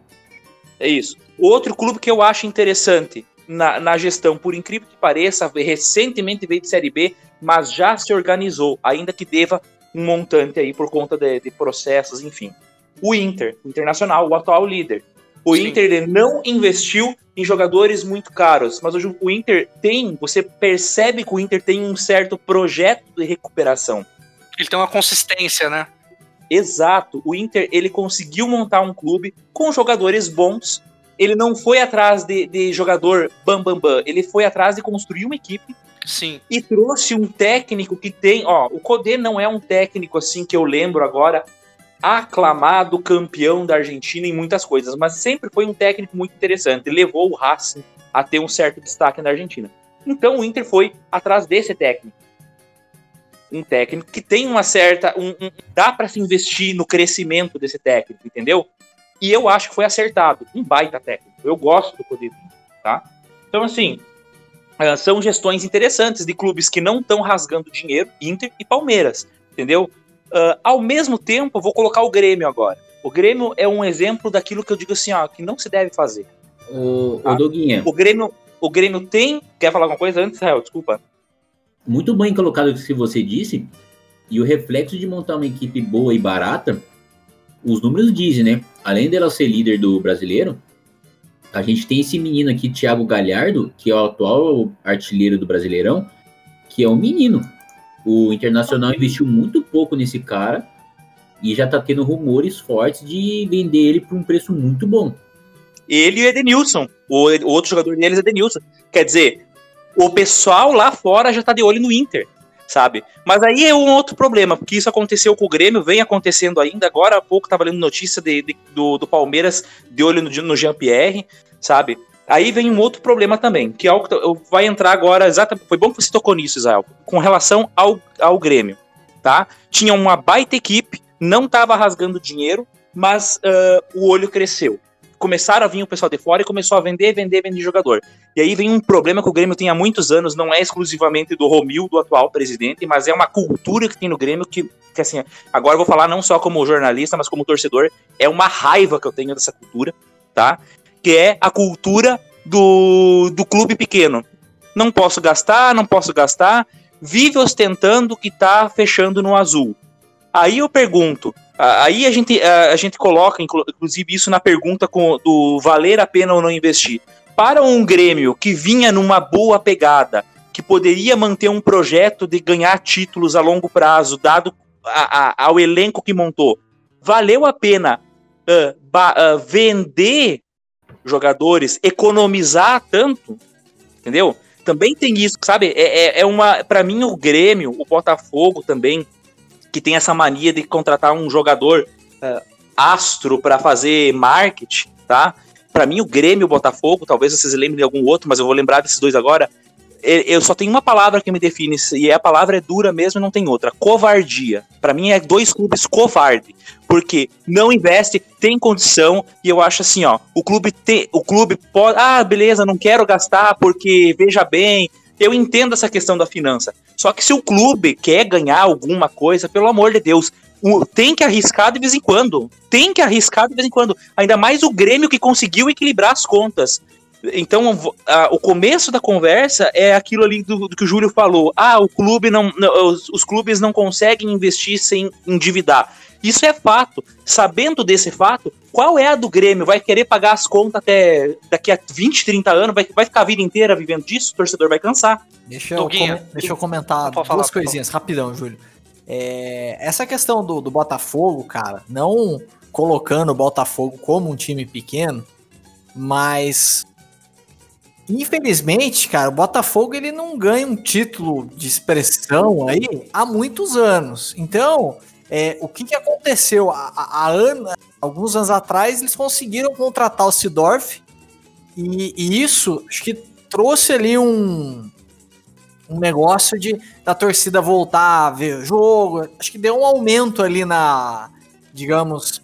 É isso. Outro clube que eu acho interessante na, na gestão, por incrível que pareça, recentemente veio de Série B, mas já se organizou, ainda que deva um montante aí por conta de, de processos, enfim. O Inter, o Internacional, o atual líder. O Sim. Inter não investiu em jogadores muito caros, mas hoje o Inter tem, você percebe que o Inter tem um certo projeto de recuperação. Ele tem uma consistência, né? Exato. O Inter ele conseguiu montar um clube com jogadores bons, ele não foi atrás de, de jogador bam, bam, bam. Ele foi atrás de construir uma equipe. Sim. E trouxe um técnico que tem. Ó, o Codê não é um técnico assim que eu lembro agora, aclamado campeão da Argentina em muitas coisas, mas sempre foi um técnico muito interessante. Levou o Racing a ter um certo destaque na Argentina. Então o Inter foi atrás desse técnico. Um técnico que tem uma certa. Um, um, dá para se investir no crescimento desse técnico, entendeu? E eu acho que foi acertado. Um baita técnico. Eu gosto do Codê, tá? Então, assim, ah, são gestões interessantes de clubes que não estão rasgando dinheiro, Inter e Palmeiras, entendeu? Uh, ao mesmo tempo, vou colocar o Grêmio agora. O Grêmio é um exemplo daquilo que eu digo assim, ó, que não se deve fazer. O, tá? o Doguinha. O Grêmio, o Grêmio tem. Quer falar alguma coisa antes, Rael? Desculpa. Muito bem colocado o que você disse. E o reflexo de montar uma equipe boa e barata, os números dizem, né? Além dela ser líder do brasileiro, a gente tem esse menino aqui, Thiago Galhardo, que é o atual artilheiro do Brasileirão, que é um menino. O Internacional investiu muito pouco nesse cara e já tá tendo rumores fortes de vender ele por um preço muito bom. Ele e o Edenilson. O, outro jogador deles é Edenilson. Quer dizer, o pessoal lá fora já tá de olho no Inter, sabe? Mas aí é um outro problema, porque isso aconteceu com o Grêmio, vem acontecendo ainda. Agora há pouco tava lendo notícia de, de, do, do Palmeiras de olho no, no Jean-Pierre, sabe? Aí vem um outro problema também, que é o que vai entrar agora exatamente. Foi bom que você tocou nisso, Israel, com relação ao, ao Grêmio, tá? Tinha uma baita equipe, não estava rasgando dinheiro, mas uh, o olho cresceu. Começaram a vir o pessoal de fora e começou a vender, vender, vender jogador. E aí vem um problema que o Grêmio tem há muitos anos, não é exclusivamente do Romil, do atual presidente, mas é uma cultura que tem no Grêmio que, que assim, agora eu vou falar não só como jornalista, mas como torcedor, é uma raiva que eu tenho dessa cultura, tá? Que é a cultura do, do clube pequeno. Não posso gastar, não posso gastar, vive ostentando que está fechando no azul. Aí eu pergunto, aí a gente, a, gente coloca, inclusive, isso na pergunta do valer a pena ou não investir. Para um Grêmio que vinha numa boa pegada, que poderia manter um projeto de ganhar títulos a longo prazo, dado a, a, ao elenco que montou, valeu a pena uh, ba, uh, vender jogadores, economizar tanto, entendeu? Também tem isso, sabe? É, é, é uma. para mim, o Grêmio, o Botafogo também, que tem essa mania de contratar um jogador uh, astro para fazer marketing, tá? Para mim, o Grêmio e o Botafogo, talvez vocês lembrem de algum outro, mas eu vou lembrar desses dois agora. Eu só tenho uma palavra que me define, e a palavra é dura mesmo, não tem outra. Covardia. Para mim, é dois clubes covarde porque não investe, tem condição, e eu acho assim, ó, o clube tem, o clube pode, ah, beleza, não quero gastar porque veja bem, eu entendo essa questão da finança. Só que se o clube quer ganhar alguma coisa, pelo amor de Deus, tem que arriscar de vez em quando. Tem que arriscar de vez em quando. Ainda mais o Grêmio que conseguiu equilibrar as contas. Então, a, o começo da conversa é aquilo ali do, do, que o Júlio falou. Ah, o clube não, não os, os, clubes não conseguem investir sem endividar. Isso é fato. Sabendo desse fato, qual é a do Grêmio? Vai querer pagar as contas até daqui a 20, 30 anos? Vai, vai ficar a vida inteira vivendo disso? O torcedor vai cansar. Deixa eu, com, deixa eu comentar duas falar, coisinhas, rapidão, Júlio. É, essa questão do, do Botafogo, cara, não colocando o Botafogo como um time pequeno, mas Infelizmente, cara, o Botafogo ele não ganha um título de expressão aí há muitos anos. Então, é, o que, que aconteceu? Há, há alguns anos atrás, eles conseguiram contratar o Sidorf, e, e, isso acho que trouxe ali um, um negócio de da torcida voltar a ver o jogo. Acho que deu um aumento ali na, digamos,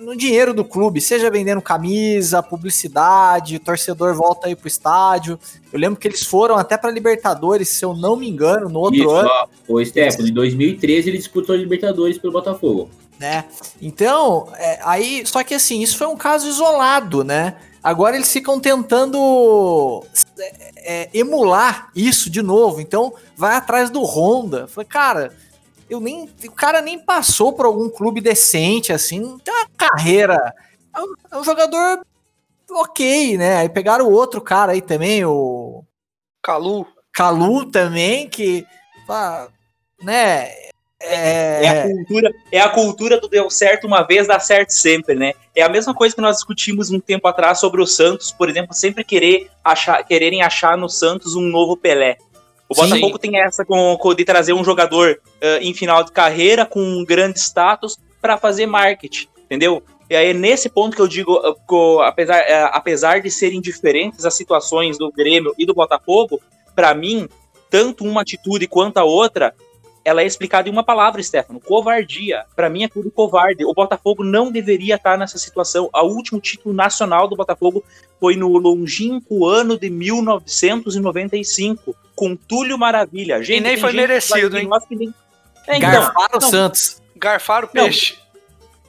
no dinheiro do clube, seja vendendo camisa, publicidade, torcedor volta aí pro estádio. Eu lembro que eles foram até para Libertadores, se eu não me engano, no outro Isso, ano. Ó, o Stefano, em 2013 ele disputou a Libertadores pelo Botafogo. Né? Então, é, aí, só que assim, isso foi um caso isolado, né? Agora eles ficam tentando é, é, emular isso de novo. Então, vai atrás do Honda. Falei, cara, eu nem. O cara nem passou por algum clube decente, assim, não tem uma carreira. É um, é um jogador ok, né? Aí pegaram o outro cara aí também, o. Calu. Calu também, que. né? É... é... a cultura, é a cultura do deu certo uma vez, dá certo sempre, né? É a mesma coisa que nós discutimos um tempo atrás sobre o Santos, por exemplo, sempre querer achar, quererem achar no Santos um novo Pelé. O Botafogo Sim. tem essa com, com, de trazer um jogador uh, em final de carreira com um grande status para fazer marketing, entendeu? E aí, nesse ponto que eu digo, uh, apesar, uh, apesar de serem diferentes as situações do Grêmio e do Botafogo, para mim, tanto uma atitude quanto a outra, ela é explicada em uma palavra, Stefano: covardia. Para mim é tudo covarde. O Botafogo não deveria estar nessa situação. O último título nacional do Botafogo foi no longínquo ano de 1995, com Túlio Maravilha. Gente, e nem foi merecido, hein? Nem... É, então, Garfaram o Santos. Garfaram o peixe.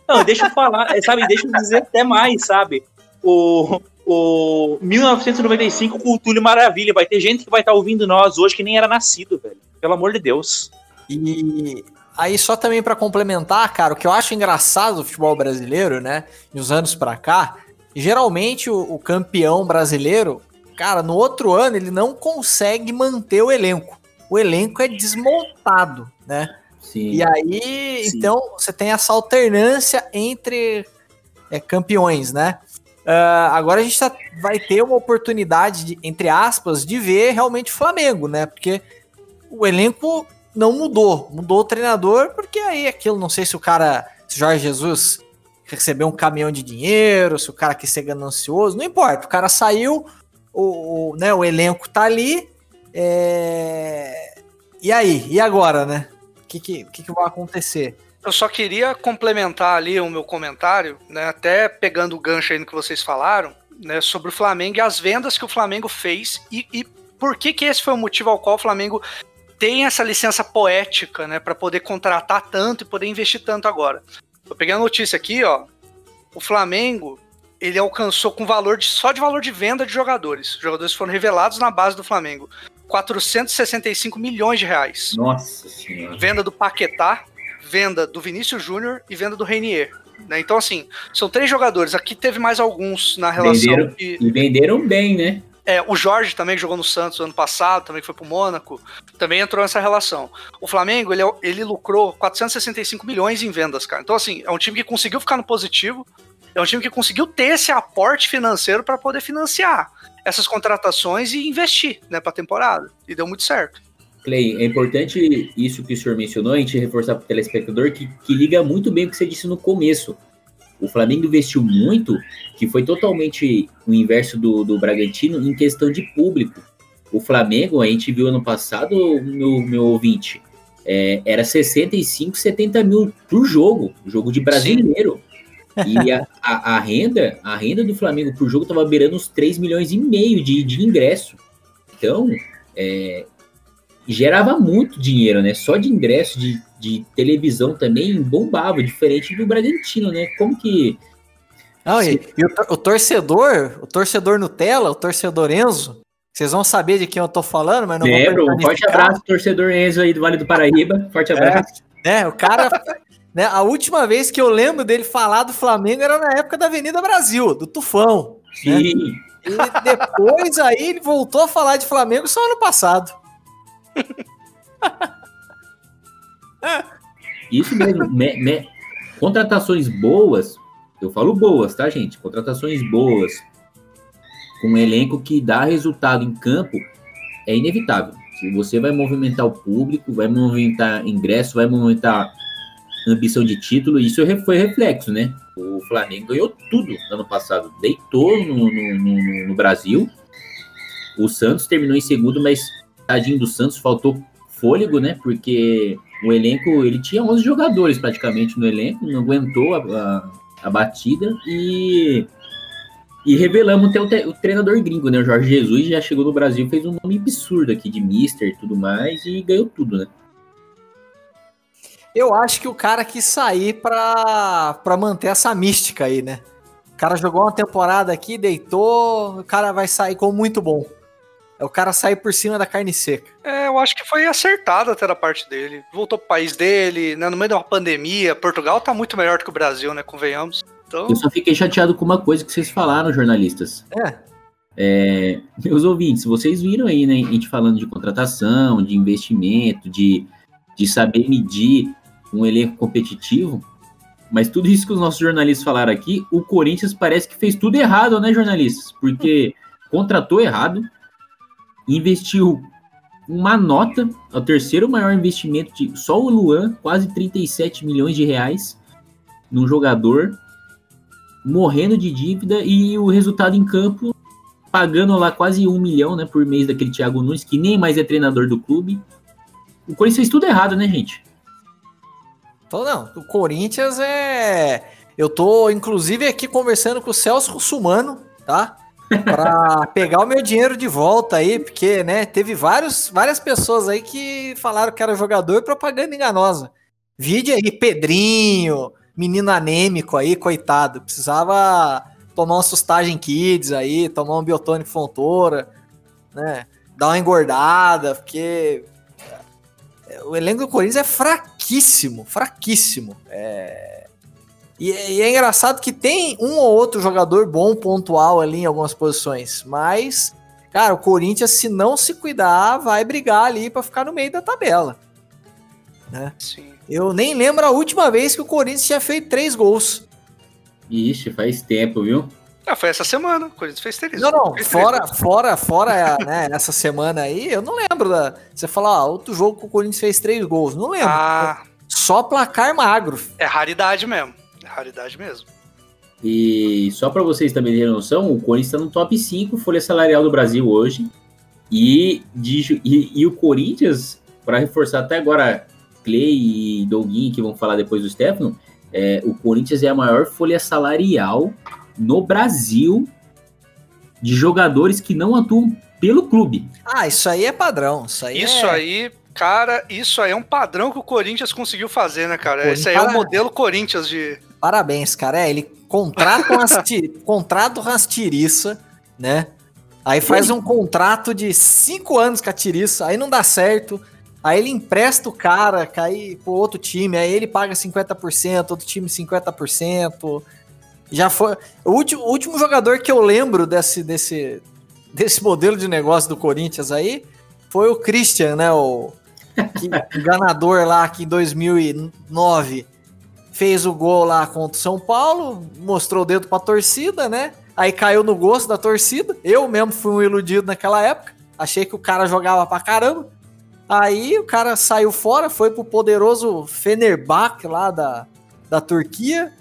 Não, não, deixa eu falar, sabe? Deixa eu dizer até mais, sabe? O, o 1995 com o Túlio Maravilha. Vai ter gente que vai estar ouvindo nós hoje que nem era nascido, velho. Pelo amor de Deus. E aí, só também para complementar, cara, o que eu acho engraçado do futebol brasileiro, né? Nos anos para cá, geralmente o, o, campeão brasileiro, cara, no outro ano ele não consegue manter o elenco. O elenco é desmontado, né? Sim. E aí, Sim. então, você tem essa alternância entre é, campeões, né? Uh, agora a gente tá, vai ter uma oportunidade, de, entre aspas, de ver realmente o Flamengo, né? Porque o elenco não mudou. Mudou o treinador, porque aí aquilo, não sei se o cara, se Jorge Jesus recebeu um caminhão de dinheiro, se o cara quis ser ganancioso, não importa. O cara saiu, o, o né, o elenco tá ali. É... E aí? E agora, né? O que, que, que, que vai acontecer? Eu só queria complementar ali o meu comentário, né, até pegando o gancho aí no que vocês falaram, né, sobre o Flamengo e as vendas que o Flamengo fez e, e por que, que esse foi o motivo ao qual o Flamengo tem essa licença poética, né, para poder contratar tanto e poder investir tanto agora. Eu peguei a notícia aqui, ó. O Flamengo, ele alcançou com valor de, só de valor de venda de jogadores. Os jogadores foram revelados na base do Flamengo. 465 milhões de reais. Nossa senhora. Venda do Paquetá, venda do Vinícius Júnior e venda do Reinier. Né? Então, assim, são três jogadores. Aqui teve mais alguns na relação. Venderam, que... E venderam bem, né? É, o Jorge também que jogou no Santos ano passado, também que foi pro Mônaco, também entrou nessa relação. O Flamengo, ele, ele lucrou 465 milhões em vendas, cara. Então, assim, é um time que conseguiu ficar no positivo, é um time que conseguiu ter esse aporte financeiro para poder financiar essas contratações e investir, né, pra temporada. E deu muito certo. Clay, é importante isso que o senhor mencionou, a gente reforçar para o telespectador que, que liga muito bem o que você disse no começo o Flamengo investiu muito, que foi totalmente o inverso do, do Bragantino em questão de público. O Flamengo, a gente viu ano passado, meu, meu ouvinte, é, era 65, 70 mil por jogo, jogo de brasileiro. E [laughs] a, a, a, renda, a renda do Flamengo por jogo estava beirando os 3 milhões e meio de, de ingresso. Então, é, gerava muito dinheiro, né? Só de ingresso de, de televisão também bombava, diferente do Bragantino, né? Como que. Não, e, e o, o, torcedor, o torcedor Nutella, o torcedor Enzo, vocês vão saber de quem eu tô falando, mas não Lembro, um forte abraço, torcedor Enzo aí do Vale do Paraíba. Forte é, abraço. É, né, o cara. né, a última vez que eu lembro dele falar do Flamengo era na época da Avenida Brasil, do Tufão. Né? Sim. Né? E depois aí ele voltou a falar de Flamengo só ano passado. [laughs] Isso mesmo. me, me, contratações boas, eu falo boas, tá, gente? Contratações boas, com um elenco que dá resultado em campo, é inevitável. Se você vai movimentar o público, vai movimentar ingresso, vai movimentar ambição de título, isso foi reflexo, né? O Flamengo ganhou tudo ano passado, deitou no, no, no, no Brasil. O Santos terminou em segundo, mas tadinho do Santos, faltou fôlego, né? Porque o elenco, ele tinha 11 jogadores praticamente no elenco, não aguentou a, a, a batida e e revelamos até o, o, treinador gringo, né? O Jorge Jesus já chegou no Brasil, fez um nome absurdo aqui de Mister e tudo mais e ganhou tudo, né? Eu acho que o cara quis sair pra, pra manter essa mística aí, né? O cara jogou uma temporada aqui, deitou, o cara vai sair como muito bom. É o cara sair por cima da carne seca. É, eu acho que foi acertado até da parte dele. Voltou pro país dele, né? No meio de uma pandemia. Portugal tá muito melhor do que o Brasil, né? Convenhamos. Então... Eu só fiquei chateado com uma coisa que vocês falaram, jornalistas. É. é meus ouvintes, vocês viram aí, né? A gente falando de contratação, de investimento, de, de saber medir um elenco competitivo. Mas tudo isso que os nossos jornalistas falaram aqui, o Corinthians parece que fez tudo errado, né, jornalistas? Porque contratou errado, investiu uma nota, é o terceiro maior investimento de só o Luan, quase 37 milhões de reais num jogador, morrendo de dívida e o resultado em campo pagando lá quase um milhão né, por mês daquele Thiago Nunes, que nem mais é treinador do clube. O Corinthians fez tudo errado, né, gente? Então, não, o Corinthians é. Eu tô, inclusive, aqui conversando com o Celso Russumano, tá? Pra pegar o meu dinheiro de volta aí, porque, né, teve vários, várias pessoas aí que falaram que era jogador e propaganda enganosa. Vídeo aí, Pedrinho, menino anêmico aí, coitado. Precisava tomar uma sustagem kids aí, tomar um biotônico fontora, né? Dar uma engordada, porque o elenco do Corinthians é fraquíssimo, fraquíssimo. É... E, e, é engraçado que tem um ou outro jogador bom pontual ali em algumas posições, mas, cara, o Corinthians, se não se cuidar, vai brigar ali para ficar no meio da tabela. Né? Sim. Eu nem lembro a última vez que o Corinthians tinha feito três gols. Ixi, faz tempo, viu? Ah, foi essa semana, o Corinthians fez três. Não, não, fora, três. fora, fora, né, essa semana aí, eu não lembro da. Você falou, ah, outro jogo que o Corinthians fez três gols, não lembro. Ah, só placar magro. É raridade mesmo, raridade mesmo. E só para vocês também terem noção, o Corinthians está no top 5 folha salarial do Brasil hoje. E, de, e, e o Corinthians, para reforçar até agora Clay e Doguinho, que vão falar depois do Stefano, é, o Corinthians é a maior folha salarial no Brasil de jogadores que não atuam pelo clube. Ah, isso aí é padrão. Isso aí, isso é... aí cara, isso aí é um padrão que o Corinthians conseguiu fazer, né, cara? Esse aí é o modelo Corinthians de. Parabéns, cara. É, ele contrata umas, [laughs] contrata umas tiriça, né? Aí faz um contrato de cinco anos com a tiriça, aí não dá certo. Aí ele empresta o cara, cai pro outro time, aí ele paga 50%, outro time 50%. Já foi. O último, o último jogador que eu lembro desse, desse, desse modelo de negócio do Corinthians aí foi o Christian, né? O [laughs] enganador lá que em 2009 fez o gol lá contra o São Paulo, mostrou o dedo pra torcida, né? Aí caiu no gosto da torcida. Eu mesmo fui um iludido naquela época. Achei que o cara jogava pra caramba. Aí o cara saiu fora, foi pro poderoso Fenerbahçe lá da, da Turquia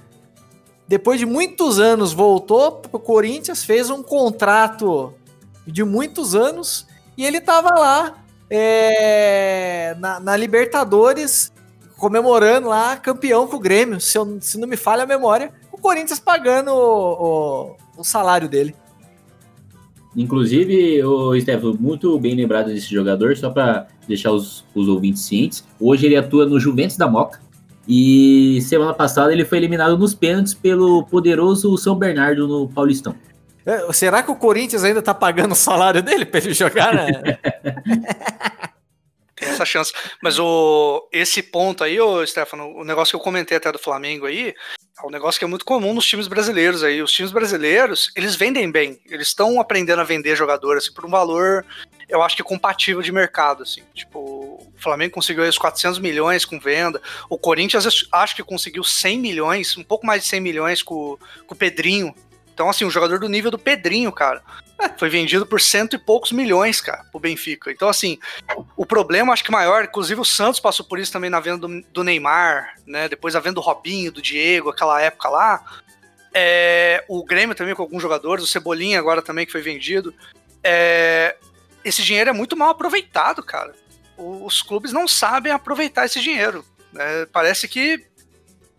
depois de muitos anos, voltou pro Corinthians, fez um contrato de muitos anos e ele tava lá é, na, na, Libertadores comemorando lá, campeão com o Grêmio, se, eu, se não me falha a memória, o Corinthians pagando o, o, o salário dele. Inclusive, o Stefano, muito bem lembrado desse jogador, só para deixar os, os ouvintes cientes. Hoje ele atua no Juventus da Moca, e semana passada ele foi eliminado nos pênaltis pelo poderoso São Bernardo no Paulistão. É, será que o Corinthians ainda tá pagando o salário dele para ele jogar? Né? [laughs] Tem essa chance. Mas o, esse ponto aí, ô, Stefano, o negócio que eu comentei até do Flamengo aí, é um negócio que é muito comum nos times brasileiros aí. Os times brasileiros, eles vendem bem. Eles estão aprendendo a vender jogadores assim, por um valor, eu acho que compatível de mercado, assim. Tipo, o Flamengo conseguiu aí os 400 milhões com venda. O Corinthians acho que conseguiu 100 milhões, um pouco mais de 100 milhões com, com o Pedrinho. Então, assim, um jogador do nível do Pedrinho, cara. É, foi vendido por cento e poucos milhões, cara, pro Benfica. Então, assim, o problema acho que maior, inclusive o Santos passou por isso também na venda do, do Neymar, né? Depois a venda do Robinho, do Diego, aquela época lá. É, o Grêmio também com alguns jogadores, o Cebolinha agora também que foi vendido. É, esse dinheiro é muito mal aproveitado, cara. Os clubes não sabem aproveitar esse dinheiro. Né? Parece que.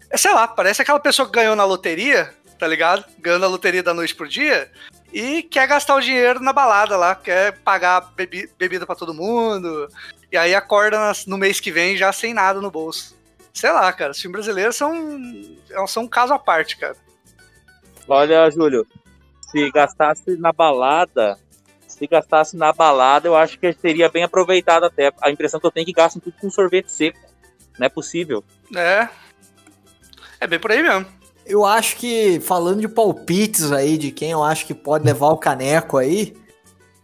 É, sei lá, parece aquela pessoa que ganhou na loteria, tá ligado? Ganhou na loteria da noite por dia e quer gastar o dinheiro na balada lá, quer pagar bebi bebida para todo mundo, e aí acorda no mês que vem já sem nada no bolso. Sei lá, cara, os filmes brasileiros são, é são um caso à parte, cara. Olha, Júlio, se gastasse na balada, se gastasse na balada, eu acho que seria bem aproveitado até. A impressão que eu tenho é que gastam tudo com sorvete seco. Não é possível. É. É bem por aí mesmo. Eu acho que, falando de palpites aí, de quem eu acho que pode levar o caneco aí,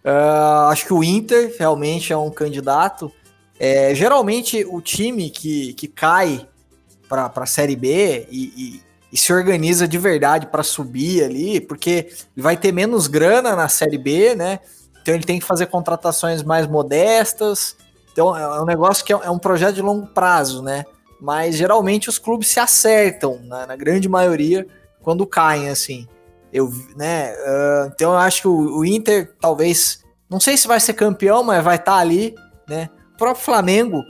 uh, acho que o Inter realmente é um candidato. É, geralmente, o time que, que cai para a Série B e, e, e, se organiza de verdade para subir ali, porque vai ter menos grana na Série B, né? Então ele tem que fazer contratações mais modestas. Então é um negócio que é, é um projeto de longo prazo, né? Mas geralmente os clubes se acertam, na, na grande maioria, quando caem, assim. Eu, né? Uh, então eu acho que o, o, Inter talvez, não sei se vai ser campeão, mas vai estar tá ali, né? O próprio Flamengo,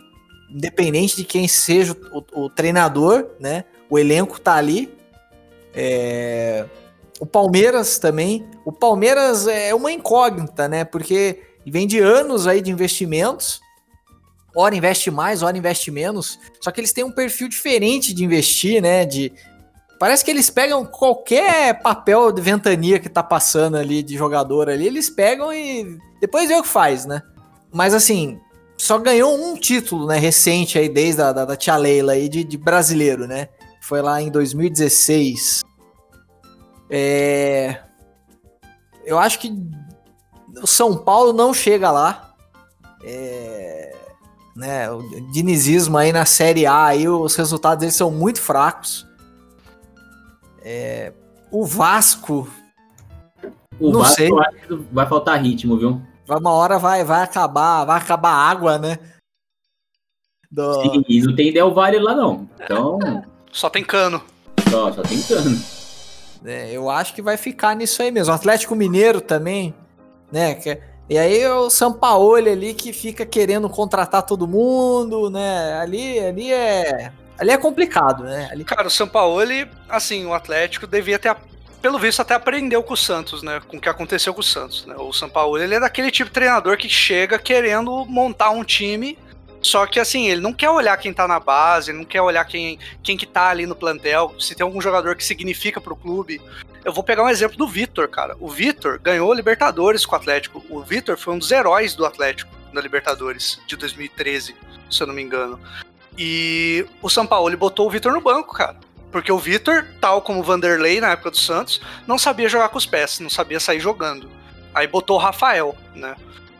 independente de quem seja o, o treinador, né? O elenco tá ali. É... O Palmeiras também. O Palmeiras é uma incógnita, né? Porque vem de anos aí de investimentos. Ora investe mais, ora investe menos. Só que eles têm um perfil diferente de investir, né? De, Parece que eles pegam qualquer papel de ventania que tá passando ali de jogador ali, eles pegam e depois vê o que faz, né? Mas assim, só ganhou um título, né, recente aí, desde a da, da tia Leila aí, de, de brasileiro, né? Foi lá em 2016. É... Eu acho que o São Paulo não chega lá. É... Né, o dinizismo aí na Série A, aí, os resultados deles são muito fracos. É, o Vasco. O não Vasco sei. vai faltar ritmo, viu? Uma hora vai, vai acabar, vai acabar a água, né? Do... Sim, e não tem Del Valle lá não. Então. Só tem cano. Só, só tem cano. É, eu acho que vai ficar nisso aí mesmo. O Atlético Mineiro também, né? Que, e aí o Sampaoli ali que fica querendo contratar todo mundo, né? Ali, ali é Ali é complicado, né? Ali... Cara, o São Paulo, assim, o Atlético devia ter, pelo visto, até aprendeu com o Santos, né? Com o que aconteceu com o Santos, né? O São Paulo, ele é daquele tipo de treinador que chega querendo montar um time, só que, assim, ele não quer olhar quem tá na base, ele não quer olhar quem, quem que tá ali no plantel, se tem algum jogador que significa pro clube. Eu vou pegar um exemplo do Vitor, cara. O Vitor ganhou Libertadores com o Atlético. O Vitor foi um dos heróis do Atlético na Libertadores de 2013, se eu não me engano. E o São Paulo botou o Vitor no banco, cara. Porque o Vitor, tal como o Vanderlei na época do Santos, não sabia jogar com os pés, não sabia sair jogando. Aí botou o Rafael, né?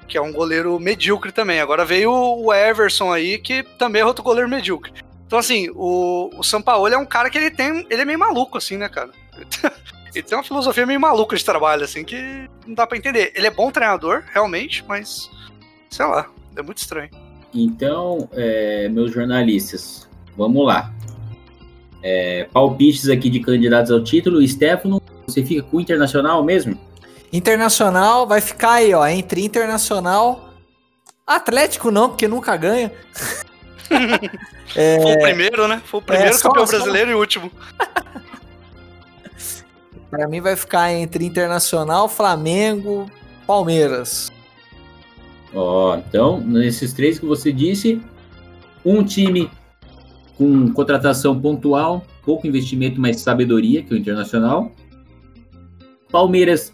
Que é um goleiro medíocre também. Agora veio o Everson aí, que também é outro goleiro medíocre. Então, assim, o, o Sampaoli é um cara que ele tem. Ele é meio maluco, assim, né, cara? [laughs] Ele tem uma filosofia meio maluca de trabalho, assim, que não dá pra entender. Ele é bom treinador, realmente, mas. Sei lá, é muito estranho. Então, é, meus jornalistas, vamos lá. É, palpites aqui de candidatos ao título. Stefano, você fica com o Internacional mesmo? Internacional vai ficar aí, ó, entre Internacional. Atlético não, porque nunca ganha. é... [laughs] Foi o primeiro, né? Foi o primeiro é, campeão brasileiro e último. Para mim vai ficar entre Internacional, Flamengo, Palmeiras. Ó, então, nesses três que você disse, um time com contratação pontual, pouco investimento, mas sabedoria, que é o Internacional. Palmeiras,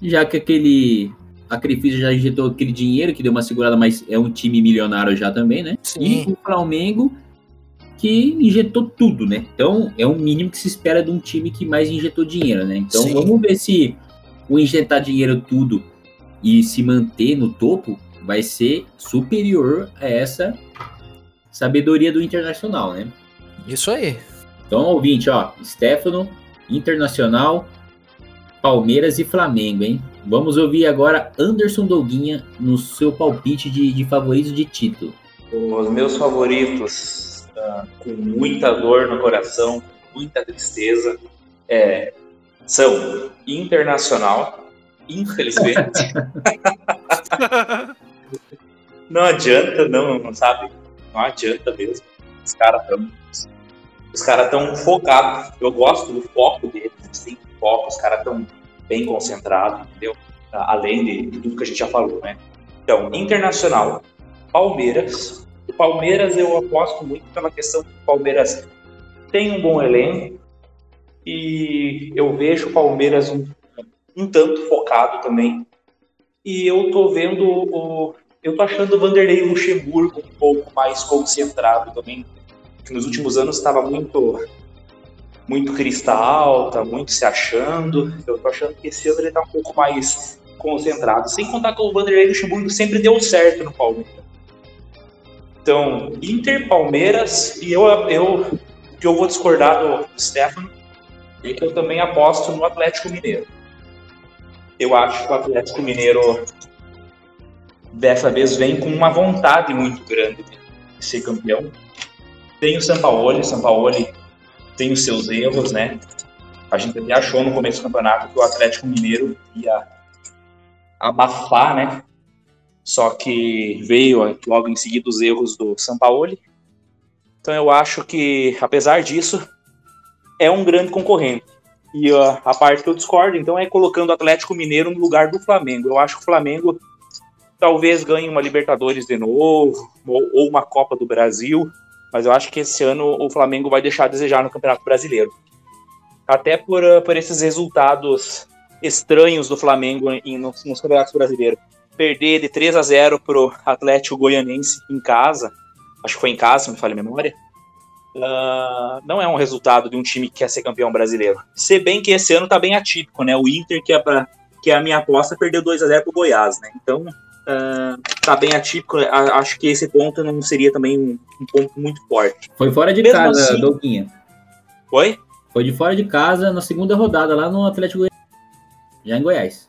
já que aquele sacrifício já injetou aquele dinheiro, que deu uma segurada, mas é um time milionário já também, né? Sim. E o Flamengo, que injetou tudo, né? Então, é o mínimo que se espera de um time que mais injetou dinheiro, né? Então, Sim. vamos ver se o injetar dinheiro tudo e se manter no topo vai ser superior a essa sabedoria do Internacional, né? Isso aí. Então, ouvinte, ó, Stefano, Internacional, Palmeiras e Flamengo, hein? Vamos ouvir agora Anderson Doguinha no seu palpite de, de favoritos de título. Os meus favoritos, uh, com muita dor no coração, muita tristeza, é, são Internacional, infelizmente. [laughs] não adianta, não, não sabe? Não adianta mesmo. Os caras estão. Os caras estão focados. Eu gosto do foco deles, eles têm foco, os caras estão bem concentrados, entendeu? Além de, de, tudo que a gente já falou, né? Então, Internacional, Palmeiras. Palmeiras eu aposto muito pela questão que o Palmeiras tem um bom elenco e eu vejo o Palmeiras um, um tanto focado também. E eu tô vendo o, eu tô achando o Vanderlei Luxemburgo um pouco mais concentrado também, que nos últimos anos estava muito muito cristal, tá muito se achando. Eu tô achando que esse ano ele tá um pouco mais concentrado. Sem contar que o Vanderlei Luxemburgo sempre deu certo no Palmeiras. Então, Inter, Palmeiras, e eu, eu que eu vou discordar do Stefano é que eu também aposto no Atlético Mineiro. Eu acho que o Atlético Mineiro dessa vez vem com uma vontade muito grande de ser campeão. Tem o Sampaoli, Sampaoli tem os seus erros, né? A gente até achou no começo do campeonato que o Atlético Mineiro ia abafar, né? Só que veio logo em seguida os erros do Sampaoli. Então eu acho que, apesar disso, é um grande concorrente. E uh, a parte que eu discordo, então, é colocando o Atlético Mineiro no lugar do Flamengo. Eu acho que o Flamengo talvez ganhe uma Libertadores de novo, ou, ou uma Copa do Brasil, mas eu acho que esse ano o Flamengo vai deixar a desejar no Campeonato Brasileiro. Até por, por esses resultados estranhos do Flamengo em, nos, nos campeonatos brasileiros. Perder de 3 a 0 pro Atlético Goianense em casa, acho que foi em casa, se me falha a memória, uh, não é um resultado de um time que quer ser campeão brasileiro. Se bem que esse ano tá bem atípico, né? O Inter, que é, pra, que é a minha aposta, perdeu 2 a 0 pro Goiás, né? Então, uh, tá bem atípico. Acho que esse ponto não seria também um, um ponto muito forte. Foi fora de Mesmo casa, assim, Douguinha. Foi? Foi de fora de casa na segunda rodada, lá no Atlético Goiás já em Goiás.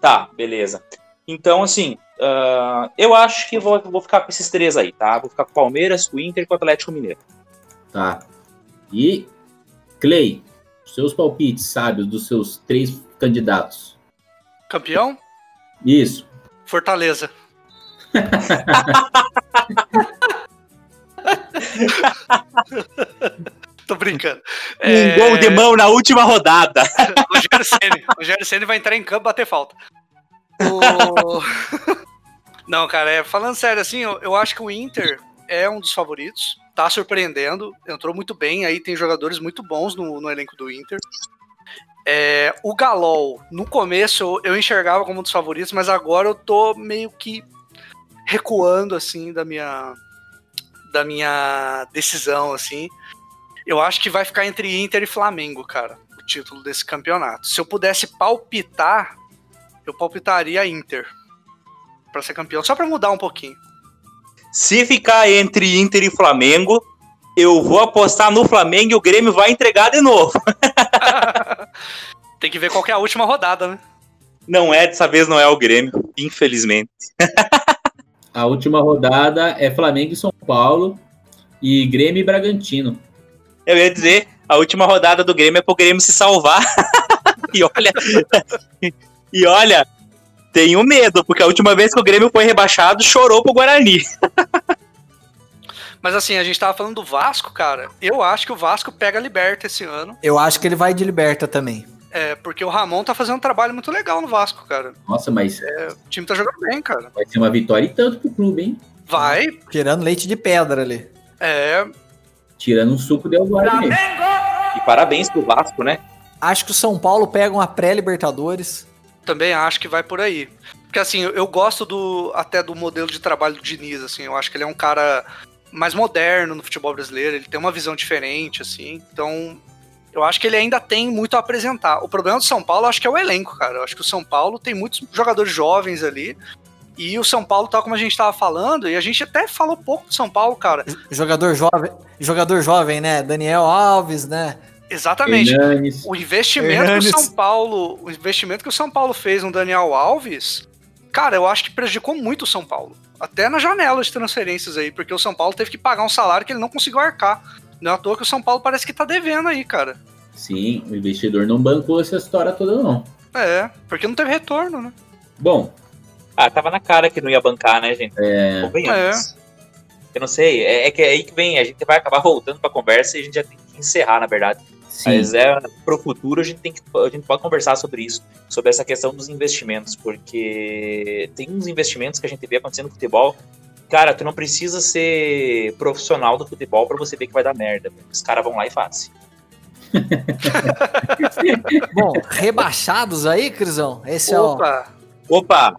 Tá, beleza. Então, assim, uh, eu acho que vou, vou ficar com esses três aí, tá? Vou ficar com o Palmeiras, com o Inter e com o Atlético Mineiro. Tá. E, Clay, seus palpites, sábios, dos seus três candidatos. Campeão? Isso. Fortaleza. [laughs] Tô brincando. Um é... gol de mão na última rodada. [laughs] Rogério Senna. Rogério Senna vai entrar em campo bater falta. O... [laughs] Não, cara, é, falando sério, assim, eu, eu acho que o Inter é um dos favoritos. Tá surpreendendo, entrou muito bem. Aí tem jogadores muito bons no, no elenco do Inter. É, o Galol, no começo eu, eu, enxergava como um dos favoritos, mas agora eu tô meio que recuando assim da minha da minha decisão assim. Eu acho que vai ficar entre Inter e Flamengo, cara, o título desse campeonato. Se eu pudesse palpitar, eu palpitaria Inter para ser campeão, só para mudar um pouquinho. Se ficar entre Inter e Flamengo, eu vou apostar no Flamengo e o Grêmio vai entregar de novo. [laughs] [laughs] Tem que ver qual que é a última rodada, né? Não é, dessa vez não é o Grêmio, infelizmente. [laughs] a última rodada é Flamengo e São Paulo e Grêmio e Bragantino. Eu ia dizer, a última rodada do Grêmio é pro Grêmio se salvar. e olha. E olha, tenho medo, porque a última vez que o Grêmio foi rebaixado, chorou pro Guarani. Mas assim, a gente tava falando do Vasco, cara. Eu acho que o Vasco pega a Liberta esse ano. Eu acho que ele vai de Liberta também. É, porque o Ramon tá fazendo um trabalho muito legal no Vasco, cara. Nossa, mas. É, o time tá jogando bem, cara. Vai ser uma vitória e tanto pro clube, hein? Vai. Tirando leite de pedra ali. É, tirando um suco de Flamengo! E parabéns pro Vasco, né? Acho que o São Paulo pega uma pré-Libertadores. Também acho que vai por aí. Porque assim, eu gosto do até do modelo de trabalho do Diniz, assim, eu acho que ele é um cara mais moderno no futebol brasileiro, ele tem uma visão diferente, assim. Então, eu acho que ele ainda tem muito a apresentar. O problema do São Paulo, acho que é o elenco, cara. Eu acho que o São Paulo tem muitos jogadores jovens ali e o São Paulo, tal como a gente estava falando, e a gente até falou pouco do São Paulo, cara. Jogador jovem, jogador jovem, né? Daniel Alves, né? Exatamente. Hernanes. O investimento Hernanes. que o São Paulo, o investimento que o São Paulo fez no Daniel Alves, cara, eu acho que prejudicou muito o São Paulo. Até na janela de transferências aí, porque o São Paulo teve que pagar um salário que ele não conseguiu arcar. Não é à toa que o São Paulo parece que tá devendo aí, cara. Sim, o investidor não bancou essa história toda, não. É, porque não teve retorno, né? Bom, ah, tava na cara que não ia bancar, né, gente? É. é. Eu não sei, é, é, que é aí que vem, a gente vai acabar [laughs] voltando pra conversa e a gente já tem que encerrar, na verdade. Sim. Mas é, pro futuro a gente tem que a gente pode conversar sobre isso, sobre essa questão dos investimentos, porque tem uns investimentos que a gente vê acontecendo no futebol. Cara, tu não precisa ser profissional do futebol para você ver que vai dar merda. Os caras vão lá e fazem. [laughs] Bom, rebaixados aí, Crisão? Esse Opa. é o. Opa!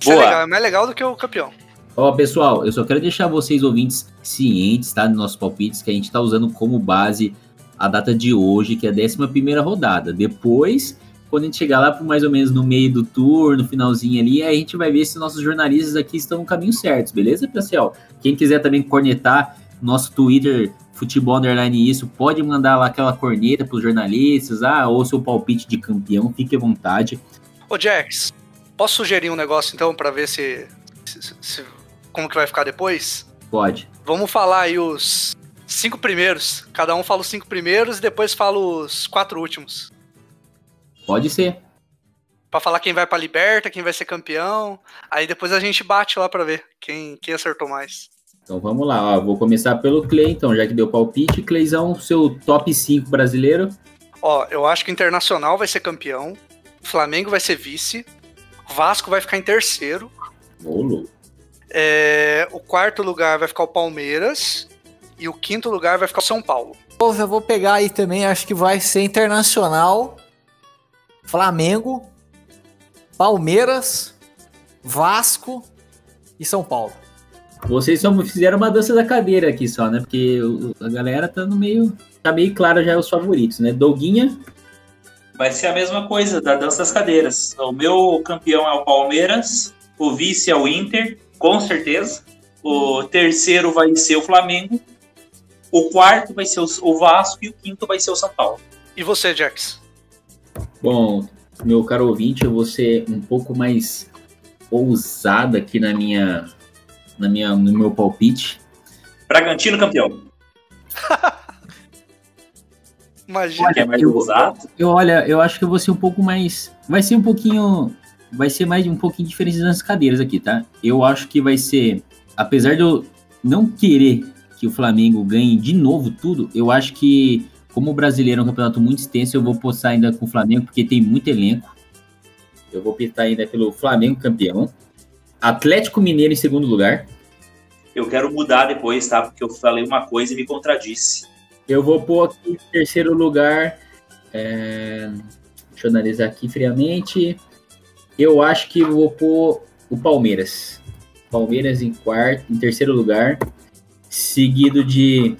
Isso Boa. é legal, é mais legal do que o campeão. Ó, pessoal, eu só quero deixar vocês ouvintes cientes, tá? Dos nossos palpites, que a gente tá usando como base a data de hoje, que é a 11 rodada. Depois, quando a gente chegar lá por mais ou menos no meio do tour, no finalzinho ali, a gente vai ver se nossos jornalistas aqui estão no caminho certo, beleza, pessoal? Quem quiser também cornetar, nosso Twitter futebol underline isso, pode mandar lá aquela corneta pros jornalistas, ah, ou seu palpite de campeão, fique à vontade. Ô Jax, posso sugerir um negócio então para ver se, se, se, como que vai ficar depois? Pode. Vamos falar aí os cinco primeiros. Cada um fala os cinco primeiros e depois fala os quatro últimos. Pode ser. Pra falar quem vai pra Liberta, quem vai ser campeão. Aí depois a gente bate lá pra ver quem, quem acertou mais. Então vamos lá, ó, vou começar pelo Clay, então, já que deu palpite. Cleizão, seu top 5 brasileiro. Ó, eu acho que o Internacional vai ser campeão, Flamengo vai ser vice, Vasco vai ficar em terceiro. Bolo. É, o quarto lugar vai ficar o Palmeiras e o quinto lugar vai ficar o São Paulo. Pô, eu vou pegar aí também, acho que vai ser Internacional, Flamengo, Palmeiras, Vasco e São Paulo. Vocês só fizeram uma dança da cadeira aqui só, né? Porque a galera tá no meio. Tá meio claro já os favoritos, né? Doguinha. Vai ser a mesma coisa da dança das cadeiras. O meu campeão é o Palmeiras, o vice é o Inter, com certeza. O terceiro vai ser o Flamengo. O quarto vai ser o Vasco e o quinto vai ser o São Paulo. E você, Jax? Bom, meu caro ouvinte, eu vou ser um pouco mais ousado aqui na minha na minha, no meu palpite. Bragantino campeão. [laughs] Imagina. Olha, mais eu, eu, olha, eu acho que eu vou ser um pouco mais. Vai ser um pouquinho. Vai ser mais um pouquinho diferente das cadeiras aqui, tá? Eu acho que vai ser. Apesar de eu não querer que o Flamengo ganhe de novo tudo, eu acho que, como o brasileiro é um campeonato muito extenso, eu vou postar ainda com o Flamengo, porque tem muito elenco. Eu vou pintar ainda pelo Flamengo campeão. Atlético Mineiro em segundo lugar. Eu quero mudar depois, tá? Porque eu falei uma coisa e me contradisse. Eu vou pôr aqui em terceiro lugar. É... Deixa eu analisar aqui friamente. Eu acho que vou pôr o Palmeiras. Palmeiras em quarto, em terceiro lugar, seguido de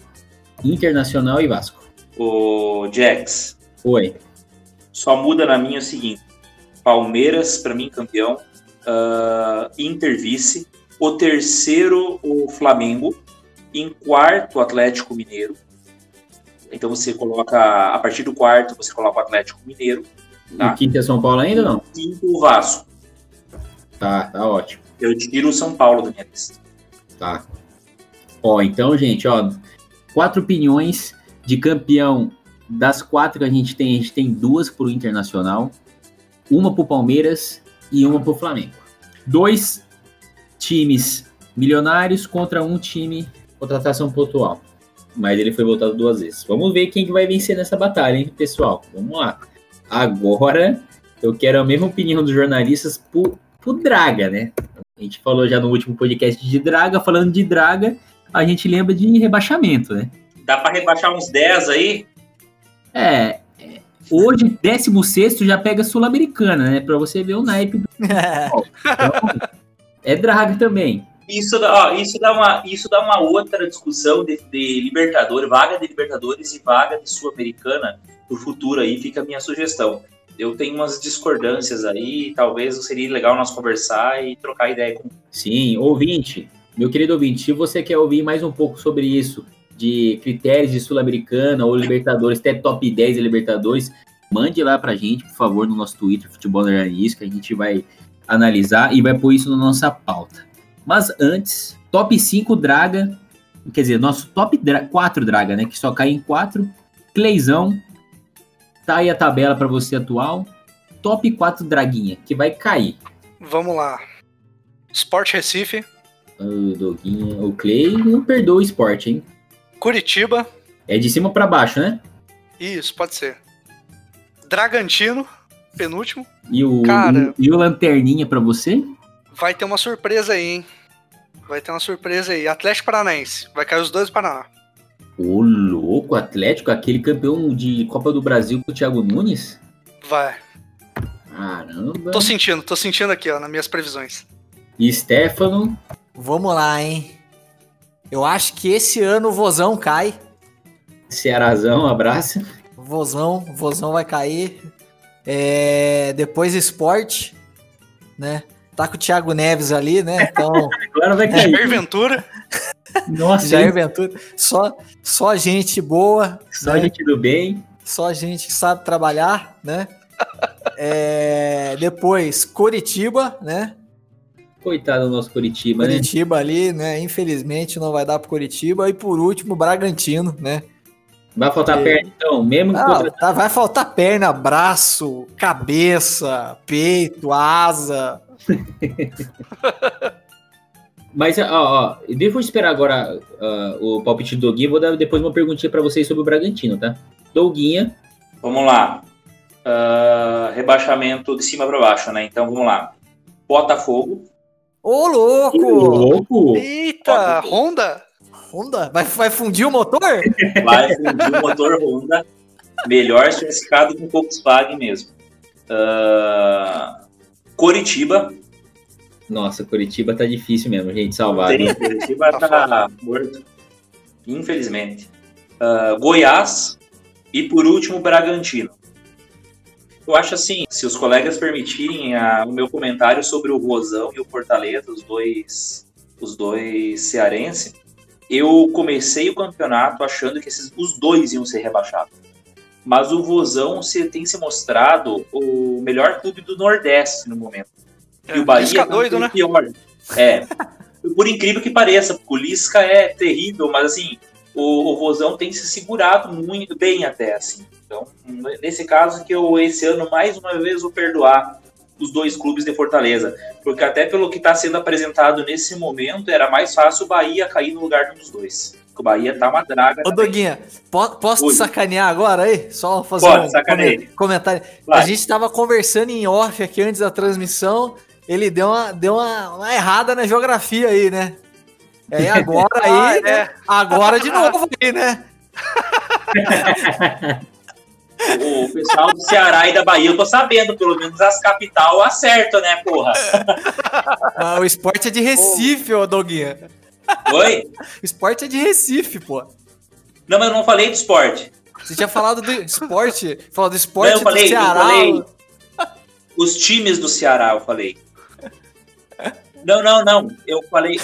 Internacional e Vasco. O Jax. Oi. Só muda na minha o seguinte: Palmeiras para mim campeão, uh, Inter vice, o terceiro o Flamengo, em quarto o Atlético Mineiro. Então você coloca, a partir do quarto, você coloca o Atlético Mineiro. Tá? E quinto é São Paulo ainda não? Quinto o Vasco. Tá, tá ótimo. Eu tiro o São Paulo da minha lista. Tá. Ó, então, gente, ó, quatro opiniões de campeão das quatro que a gente tem, a gente tem duas pro Internacional, uma pro Palmeiras e uma pro Flamengo. Dois times milionários contra um time contratação pontual. Mas ele foi voltado duas vezes. Vamos ver quem que vai vencer nessa batalha, hein, pessoal? Vamos lá. Agora, eu quero a mesma opinião dos jornalistas pro, pro Draga, né? A gente falou já no último podcast de Draga. Falando de Draga, a gente lembra de rebaixamento, né? Dá para rebaixar uns 10 aí? É, Hoje, 16 já pega Sul-Americana, né? Pra você ver o naipe do. então, [laughs] é draga também. Isso dá, ó, isso, dá uma, isso dá uma outra discussão de, de Libertadores, vaga de Libertadores e vaga de Sul-Americana pro futuro aí, fica a minha sugestão. Eu tenho umas discordâncias aí, talvez seria legal nós conversar e trocar ideia com. Sim, ouvinte, meu querido ouvinte, se você quer ouvir mais um pouco sobre isso, de critérios de Sul-Americana ou Libertadores, até top 10 de Libertadores, mande lá pra gente, por favor, no nosso Twitter, Futebol Isso, que a gente vai analisar e vai pôr isso na nossa pauta. Mas antes, top 5 Draga, quer dizer, nosso top 4 Draga, né, que só cai em 4, Cleizão, tá aí a tabela para você atual, top 4 Draguinha, que vai cair. Vamos lá. Sport Recife. O Doguinha, o Clay não perdoa o esporte, hein? Curitiba. É de cima para baixo, né? Isso, pode ser. Dragantino, penúltimo. E o, Cara, e, e o Lanterninha para você? Vai ter uma surpresa aí, hein? Vai ter uma surpresa aí. Atlético Paranaense. Vai cair os dois do Paraná. Ô, louco, Atlético, aquele campeão de Copa do Brasil com o Thiago Nunes? Vai. Caramba. Tô sentindo, tô sentindo aqui, ó, nas minhas previsões. E Stefano? Vamos lá, hein? Eu acho que esse ano o Vozão cai. Cearazão, abraço. Vozão, Vozão vai cair. É, depois esporte, né? Tá com o Thiago Neves ali, né? Então. [laughs] Agora vai cair. Ventura. Nossa, Jair Ventura, só, só gente boa. Só né? gente do bem. Só gente que sabe trabalhar, né? é, depois, Coritiba, né? Coitado do nosso Curitiba, né? Curitiba né? ali, né? Infelizmente não vai dar pro Curitiba. E por último, Bragantino, né? Vai faltar e... perna, então, mesmo que contra... tá, Vai faltar perna, braço, cabeça, peito, asa. [laughs] Mas, ó, ó, deixa eu esperar agora uh, o palpite do Doguinha. Vou dar depois uma perguntinha para vocês sobre o Bragantino, tá? Doguinha. Vamos lá. Uh, rebaixamento de cima para baixo, né? Então vamos lá. Botafogo. Ô, louco! Ô, louco! Eita, Botafogo. Honda? Honda? Vai, vai fundir o motor? [laughs] Vai fundir o motor Honda. Melhor certificado com Volkswagen mesmo. Uh, Coritiba. Nossa, Curitiba tá difícil mesmo, gente, salvar. Tem, Curitiba tá, tá morto. Infelizmente. Uh, Goiás e por último Bragantino. Eu acho assim, se os colegas permitirem a, o meu comentário sobre o Rosão e o Fortaleza, os dois, os dois cearenses, eu comecei o campeonato achando que esses, os dois iam ser rebaixados. Mas o Vozão se, tem se mostrado o melhor clube do Nordeste no momento. E o Bahia é doido, né? pior. É. [laughs] Por incrível que pareça, porque o Lisca é terrível, mas assim, o, o Vozão tem se segurado muito bem até, assim. Então, nesse caso que eu esse ano mais uma vez vou perdoar os dois clubes de Fortaleza, porque até pelo que está sendo apresentado nesse momento, era mais fácil o Bahia cair no lugar dos dois. O Bahia tá uma draga. Ô, Doguinha, po posso Oi. te sacanear agora aí? Só fazer Pode, um comentário. Vai. A gente estava conversando em off aqui antes da transmissão ele deu uma, deu uma, uma errada na geografia aí, né? É, agora [laughs] aí, ah, né? É. Agora de novo aí, né? [laughs] o pessoal do Ceará e da Bahia, eu tô sabendo, pelo menos as capital acertam, né, porra? [laughs] Ah, o esporte é de Recife, ô Doguinha. Oi? O esporte é de Recife, pô. Não, mas eu não falei do esporte. Você tinha falado do esporte? Falou do esporte não, eu falei, do Ceará. Eu falei os times do Ceará, eu falei. Não, não, não. Eu falei.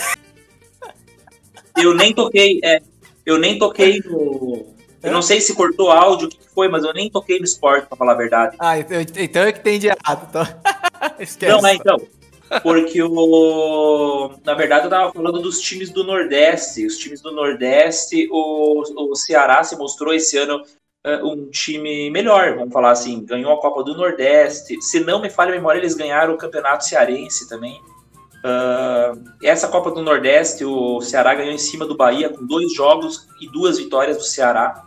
Eu nem toquei. É, eu nem toquei no. Eu não sei se cortou áudio, o que foi, mas eu nem toquei no esporte, pra falar a verdade. Ah, então, então é que tem de errado. Então. [laughs] Esquece. Não, é então. Porque o. Na verdade, eu tava falando dos times do Nordeste. Os times do Nordeste, o, o Ceará se mostrou esse ano uh, um time melhor, vamos falar assim. Ganhou a Copa do Nordeste. Se não me falha a memória, eles ganharam o Campeonato Cearense também. Uh, essa Copa do Nordeste, o Ceará ganhou em cima do Bahia com dois jogos e duas vitórias do Ceará.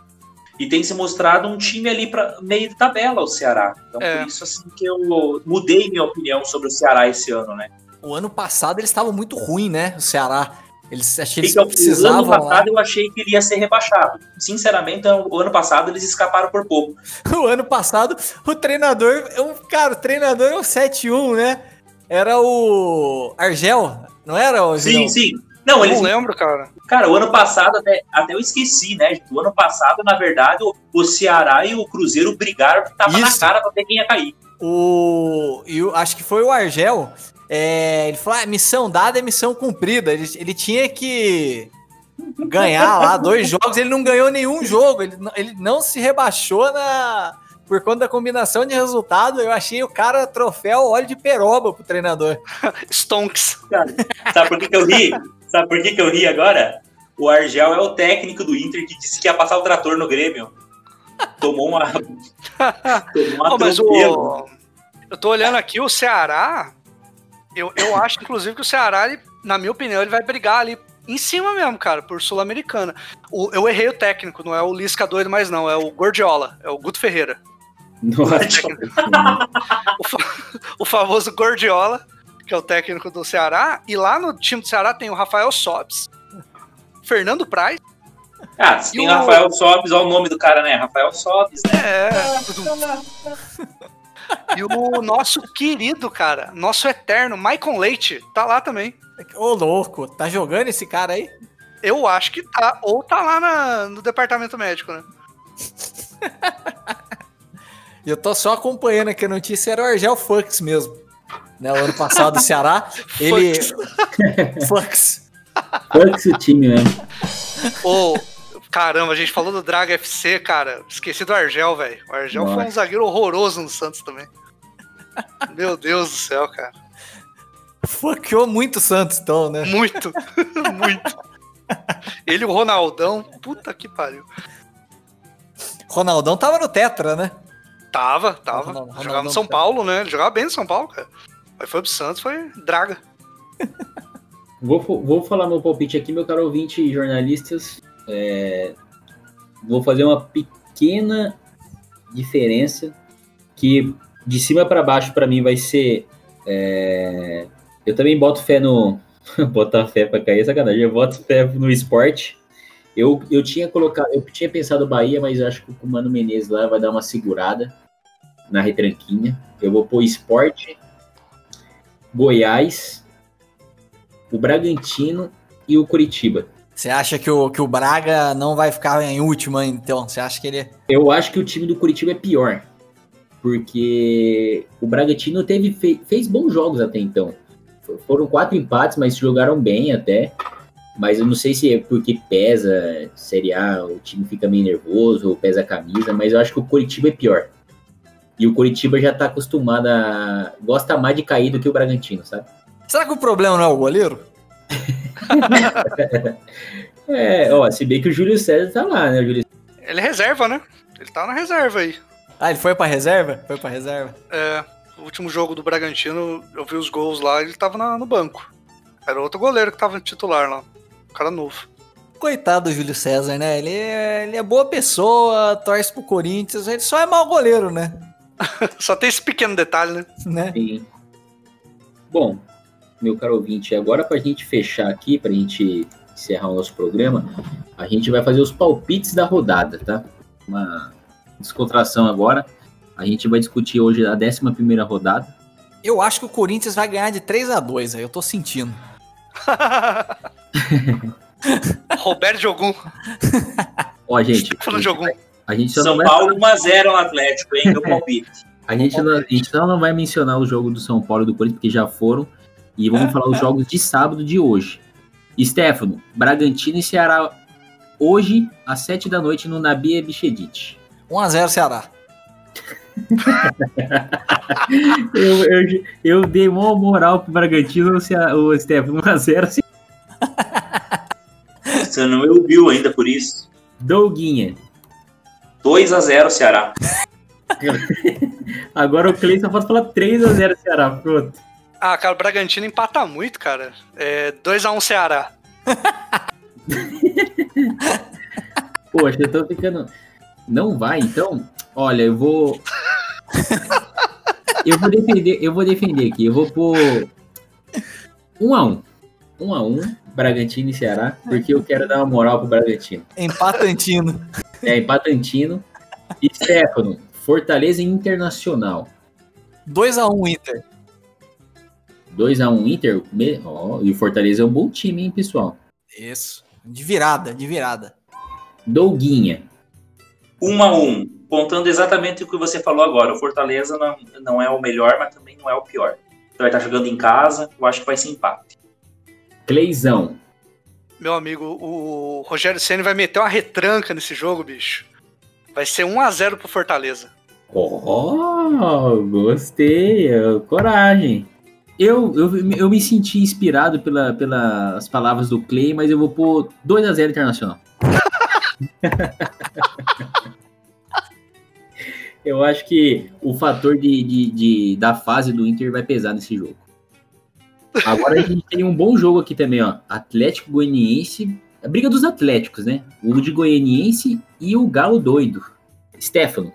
E tem se mostrado um time ali para meio de tabela, o Ceará. Então, é. por isso assim que eu mudei minha opinião sobre o Ceará esse ano, né? O ano passado eles estavam muito ruim, né? O Ceará. Eles achei que eles precisavam. O ano passado lá. eu achei que iria ser rebaixado. Sinceramente, o ano passado eles escaparam por pouco. [laughs] o ano passado, o treinador, cara, o treinador é o 7-1, né? Era o Argel, não era o Sim, sim. Não, eles... não lembro, cara. Cara, o ano passado, até, até eu esqueci, né? O ano passado, na verdade, o, o Ceará e o Cruzeiro brigaram tava Isso. na cara pra ver quem ia cair. O. Eu acho que foi o Argel. É, ele falou: ah, missão dada é missão cumprida. Ele, ele tinha que ganhar lá dois jogos, ele não ganhou nenhum jogo. Ele, ele não se rebaixou na por conta da combinação de resultado, eu achei o cara troféu óleo de peroba pro treinador. [laughs] Stonks. Cara, sabe por que, que eu ri? Sabe por que, que eu ri agora? O Argel é o técnico do Inter que disse que ia passar o trator no Grêmio. Tomou uma. [laughs] tomou uma oh, mas o... Eu tô olhando aqui, o Ceará. Eu, eu acho, inclusive, que o Ceará, ele, na minha opinião, ele vai brigar ali em cima mesmo, cara, por Sul-Americana. Eu errei o técnico, não é o Lisca doido mais, não, é o Gordiola, é o Guto Ferreira. [laughs] o, fa o famoso Gordiola, que é o técnico do Ceará, e lá no time do Ceará tem o Rafael Sobes, Fernando Praz. Ah, se tem o Rafael Sobes, olha o nome do cara, né? Rafael Sobes, né? É. e o nosso querido, cara, nosso eterno Maicon Leite, tá lá também. Ô, louco, tá jogando esse cara aí? Eu acho que tá, ou tá lá na, no departamento médico, né? [laughs] eu tô só acompanhando aqui a notícia, era o Argel Fux mesmo. Né, o ano passado do Ceará, [laughs] ele. Fux. [laughs] Foi esse time mesmo. Ô, caramba, a gente falou do Draga FC, cara. Esqueci do Argel, velho. O Argel Nossa. foi um zagueiro horroroso no Santos também. Meu Deus do céu, cara. Fuckou muito o Santos, então, né? Muito, [laughs] muito. Ele e o Ronaldão, puta que pariu. Ronaldão tava no Tetra, né? Tava, tava. Ronaldão, jogava no São Paulo, né? Ele jogava bem no São Paulo, cara. Mas foi pro Santos, foi draga. [laughs] Vou, vou falar meu palpite aqui, meu caro ouvinte e jornalistas. É, vou fazer uma pequena diferença que de cima para baixo para mim vai ser. É, eu também boto fé no. [laughs] Botar fé para cair é sacanagem. Eu boto fé no esporte. Eu, eu tinha colocado, eu tinha pensado Bahia, mas acho que o Mano Menezes lá vai dar uma segurada na retranquinha. Eu vou pôr esporte, Goiás, o Bragantino e o Curitiba. Você acha que o, que o Braga não vai ficar em último, então? Você acha que ele. É- eu acho que o time do Curitiba é pior. Porque o Bragantino teve, fez bons jogos até então. Foram quatro empates, mas jogaram bem até. Mas eu não sei se é porque pesa Série A, o time fica meio nervoso, ou pesa a camisa, mas eu acho que o Curitiba é pior. E o Curitiba já tá acostumado a. gosta mais de cair do que o Bragantino, sabe? Será que o problema não é o goleiro? [laughs] é, ó, se bem que o Júlio César tá lá, né? Júlio... Ele é reserva, né? Ele tá na reserva aí. Ah, ele foi pra reserva? Foi pra reserva? É, o último jogo do Bragantino, eu vi os gols lá, ele tava na, no banco. Era outro goleiro que tava titular lá cara novo. Coitado do Júlio César, né? Ele é, ele é boa pessoa, torce pro Corinthians, ele só é mau goleiro, né? [laughs] só tem esse pequeno detalhe, né? né? Sim. Bom, meu caro ouvinte, agora pra gente fechar aqui, pra gente encerrar o nosso programa, a gente vai fazer os palpites da rodada, tá? Uma descontração agora. A gente vai discutir hoje a 11 primeira rodada. Eu acho que o Corinthians vai ganhar de 3 a 2 aí eu tô sentindo. [laughs] [laughs] Roberto Jogum. Ó, gente. Falando Jogum. A gente São vai... Paulo 1x0 no Atlético, hein? Meu [laughs] palpite. A gente, não, a gente não vai mencionar o jogo do São Paulo e do Corinthians, porque já foram. E vamos falar os jogos de sábado de hoje. Stefano, Bragantino e Ceará hoje, às 7 da noite, no Nabia Bichedite. 1x0 Ceará. [laughs] eu, eu, eu dei mó moral pro Bragantino, o Stefano 1x0. Você não me ouviu ainda por isso. Douguinha. 2x0 Ceará. [laughs] Agora o Cleiton pode falar 3x0 Ceará, pronto. Ah, cara, o Bragantino empata muito, cara. É 2x1 Ceará. [laughs] Poxa, eu tô ficando. Não vai, então? Olha, eu vou. [laughs] eu vou defender, eu vou defender aqui. Eu vou pôr 1 a 1 1 a 1 Bragantino e Ceará, porque eu quero dar uma moral pro Bragantino. Empatantino. É, empatantino. E Stefano, Fortaleza Internacional. 2x1 Inter. 2x1 Inter? Oh, e o Fortaleza é um bom time, hein, pessoal? Isso. De virada, de virada. Douguinha. 1x1. Contando exatamente o que você falou agora. O Fortaleza não, não é o melhor, mas também não é o pior. Então vai estar jogando em casa, eu acho que vai ser empate. Cleizão. Meu amigo, o Rogério Senna vai meter uma retranca nesse jogo, bicho. Vai ser 1x0 pro Fortaleza. Oh, gostei. Coragem. Eu, eu, eu me senti inspirado pela, pelas palavras do Clay, mas eu vou pôr 2x0 Internacional. [laughs] eu acho que o fator de, de, de, da fase do Inter vai pesar nesse jogo. Agora a gente tem um bom jogo aqui também, ó. Atlético Goianiense. A briga dos Atléticos, né? O de Goianiense e o Galo doido. Stefano.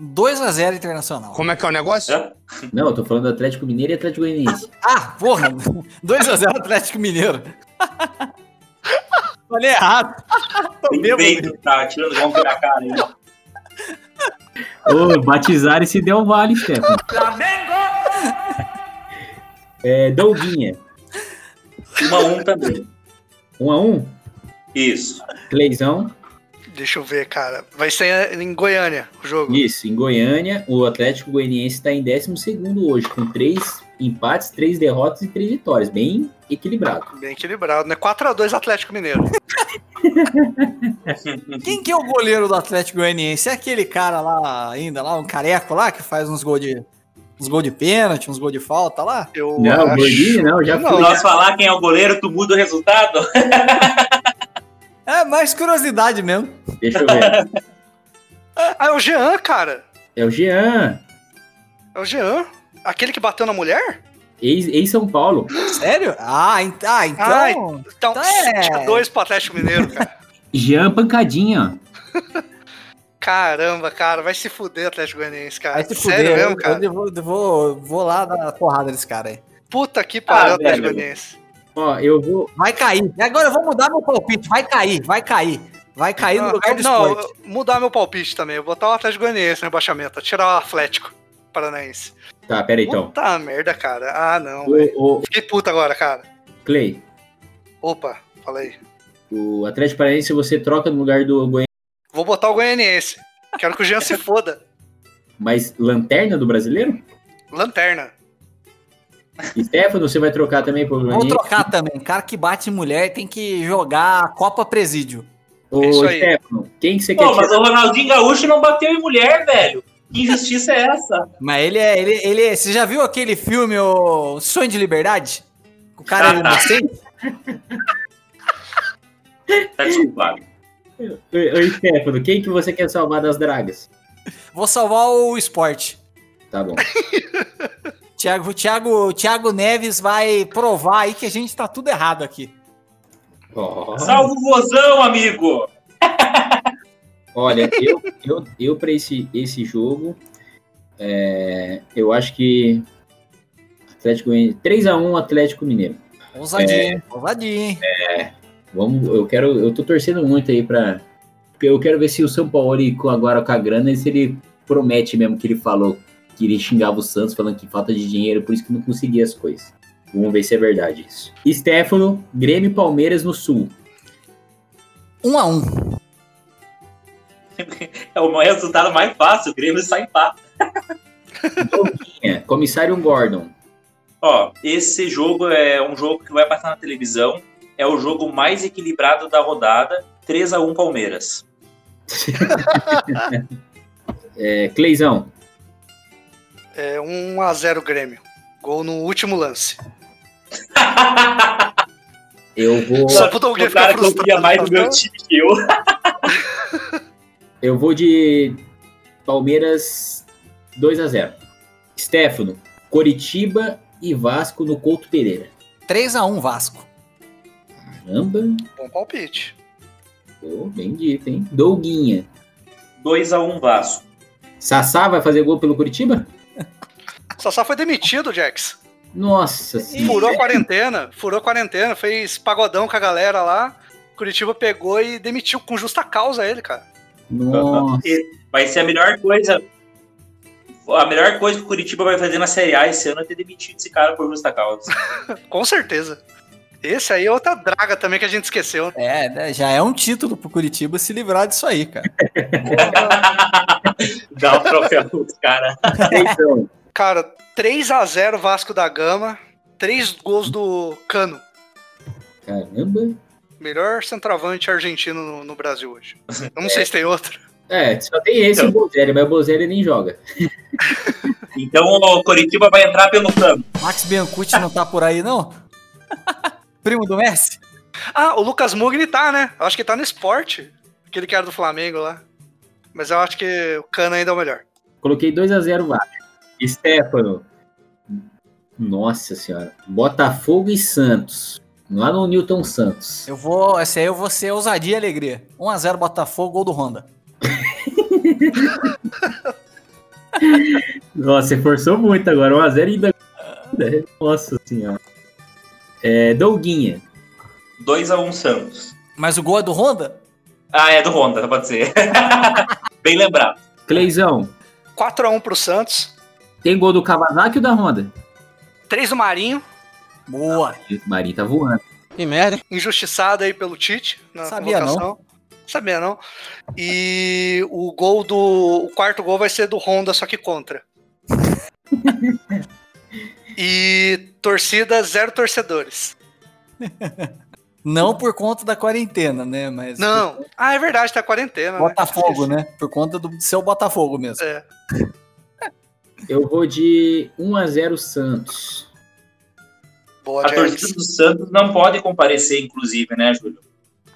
2x0 Internacional. Como é que é o negócio? É? Não, eu tô falando do Atlético Mineiro e Atlético Goianiense. ah, porra! [laughs] 2x0 Atlético Mineiro. [laughs] Falei errado. [laughs] Peito, tá tirando gol na cara aí. Ô, batizar e se deu vale, Stefano. Flamengo! É, Douguinha. 1 a 1 também. 1 a 1 Isso. Cleizão. Deixa eu ver, cara. Vai ser em Goiânia o jogo. Isso, em Goiânia. O Atlético Goianiense está em 12 hoje, com 3 empates, três derrotas e três vitórias. Bem equilibrado. Bem equilibrado, né? 4x2 Atlético Mineiro. [laughs] Quem que é o goleiro do Atlético Goianiense? É aquele cara lá ainda, lá, um careco lá, que faz uns gols de. Uns gols de pênalti, uns gols de falta lá? Eu não, acho... gordinho não, já não. Nós falar quem é o goleiro, tu muda o resultado? [laughs] é mais curiosidade mesmo. Deixa eu ver. ah, é o Jean, cara. É o Jean. É o Jean. Aquele que bateu na mulher? Ex-São Paulo. Sério? Ah, ent ah então. Ah, então, então é... dois pro Atlético Mineiro, cara. [laughs] Jean Pancadinha. [laughs] Caramba, cara, vai se fuder Atlético Goianiense, cara. Vai se fuder, Sério mesmo, cara? Eu vou, vou, vou lá dar porrada nesse cara aí. Puta que pariu, ah, Atlético Goianiense. Ó, eu vou. Vai cair. Agora eu vou mudar meu palpite. Vai cair, vai cair. Vai cair no ah, lugar do Não, esporte. mudar meu palpite também. Eu vou botar o Atlético Goianiense no rebaixamento. Tirar o Atlético Paranaense. Tá, pera aí então. Puta merda, cara. Ah, não. O, o... Fiquei puta agora, cara. Clay. Opa, fala aí. O Atlético Paranaense você troca no lugar do Goianiense. Vou botar o Goianiense. Quero que o Jean se [laughs] foda. Mas lanterna do brasileiro? Lanterna. Stefano, você vai trocar também por Vou trocar também. Cara que bate mulher tem que jogar a Copa Presídio. Ô, é Stefano, quem que você Pô, quer mas tirar? o Ronaldinho Gaúcho não bateu em mulher, velho. Que injustiça é essa? Mas ele é. Ele, ele é, Você já viu aquele filme, O Sonho de Liberdade? O cara é inocente? [laughs] tá desculpado. Oi, Stefano, quem que você quer salvar das dragas? Vou salvar o esporte. Tá bom. [laughs] Tiago, Thiago, Thiago Neves vai provar aí que a gente tá tudo errado aqui. Oh. Salve o vozão, amigo! Olha, eu, eu, eu para esse, esse jogo, é, eu acho que Atlético 3x1 Atlético Mineiro. Ousadinho, é, ousadinho. É, vamos, eu quero, eu tô torcendo muito aí para eu quero ver se o São Paulo agora com a grana, se ele promete mesmo que ele falou que ele xingava o Santos falando que falta de dinheiro, por isso que não conseguia as coisas. Vamos ver se é verdade isso. Stefano, Grêmio e Palmeiras no Sul. 1 a 1 [laughs] É o resultado mais fácil, o Grêmio sai empate. Comissário Gordon. Ó, esse jogo é um jogo que vai passar na televisão. É o jogo mais equilibrado da rodada. 3 a 1 Palmeiras. [laughs] é, Cleizão. É 1 a 0 Grêmio. Gol no último lance. [laughs] eu vou. Só pro Douglas ficar frustrado. mais do meu time que eu. [laughs] eu vou de Palmeiras 2 a 0 Stefano, Coritiba e Vasco no Couto Pereira. 3 a 1 Vasco. Caramba. Bom palpite. Pô, bem dito, hein? Douguinha. 2 a 1 Vasco. Sassá vai fazer gol pelo Curitiba? [laughs] Sassá foi demitido, Jax. Nossa senhora. Furou a quarentena, furou a quarentena, fez pagodão com a galera lá. Curitiba pegou e demitiu com justa causa ele, cara. Nossa. Vai ser a melhor coisa. A melhor coisa que o Curitiba vai fazer na Série A esse ano é ter demitido esse cara por justa causa. [laughs] com certeza. Esse aí é outra draga também que a gente esqueceu. É, né, já é um título pro Curitiba se livrar disso aí, cara. [laughs] Dá o um troféu pros cara. Então, Cara, 3 a 0 Vasco da Gama, três gols do Cano. Caramba. Melhor centroavante argentino no, no Brasil hoje. Eu não é. sei se tem outro. É, só tem esse então. o Bozelli, mas o Bozelli nem joga. então o Coritiba vai entrar pelo Cano. Max Biancucci não tá por aí, não? [laughs] Primo do Messi? Ah, o Lucas Mugni tá, né? Eu acho que tá no esporte. Aquele que era do Flamengo lá. Mas eu acho que o Cano ainda é o melhor. Coloquei 2 a 0 Vasco. Stefano. Nossa senhora. Botafogo e Santos. Lá no Newton Santos. Eu vou. Esse aí eu vou ser ousadia e alegria. 1x0 Botafogo, gol do Honda. [laughs] Nossa, você forçou muito agora. 1x0 ainda. Nossa senhora. É, Douguinha. 2x1 Santos. Mas o gol é do Honda? Ah, é do Honda, pode ser. [laughs] Bem lembrado. Cleizão. 4x1 pro Santos. Tem gol do Kawasaki ou da Honda? Três do Marinho. Boa. O Marinho tá voando. Que merda. Injustiçado aí pelo Tite. Na Sabia não. Sabia não. E o gol do. O quarto gol vai ser do Honda, só que contra. [laughs] E torcida, zero torcedores. [laughs] Não por conta da quarentena, né? Mas Não. Ah, é verdade, tá quarentena. Botafogo, né? Por conta do seu Botafogo mesmo. É. Eu vou de 1 a 0 Santos. Boa, A torcida do Santos não pode comparecer, inclusive, né, Júlio?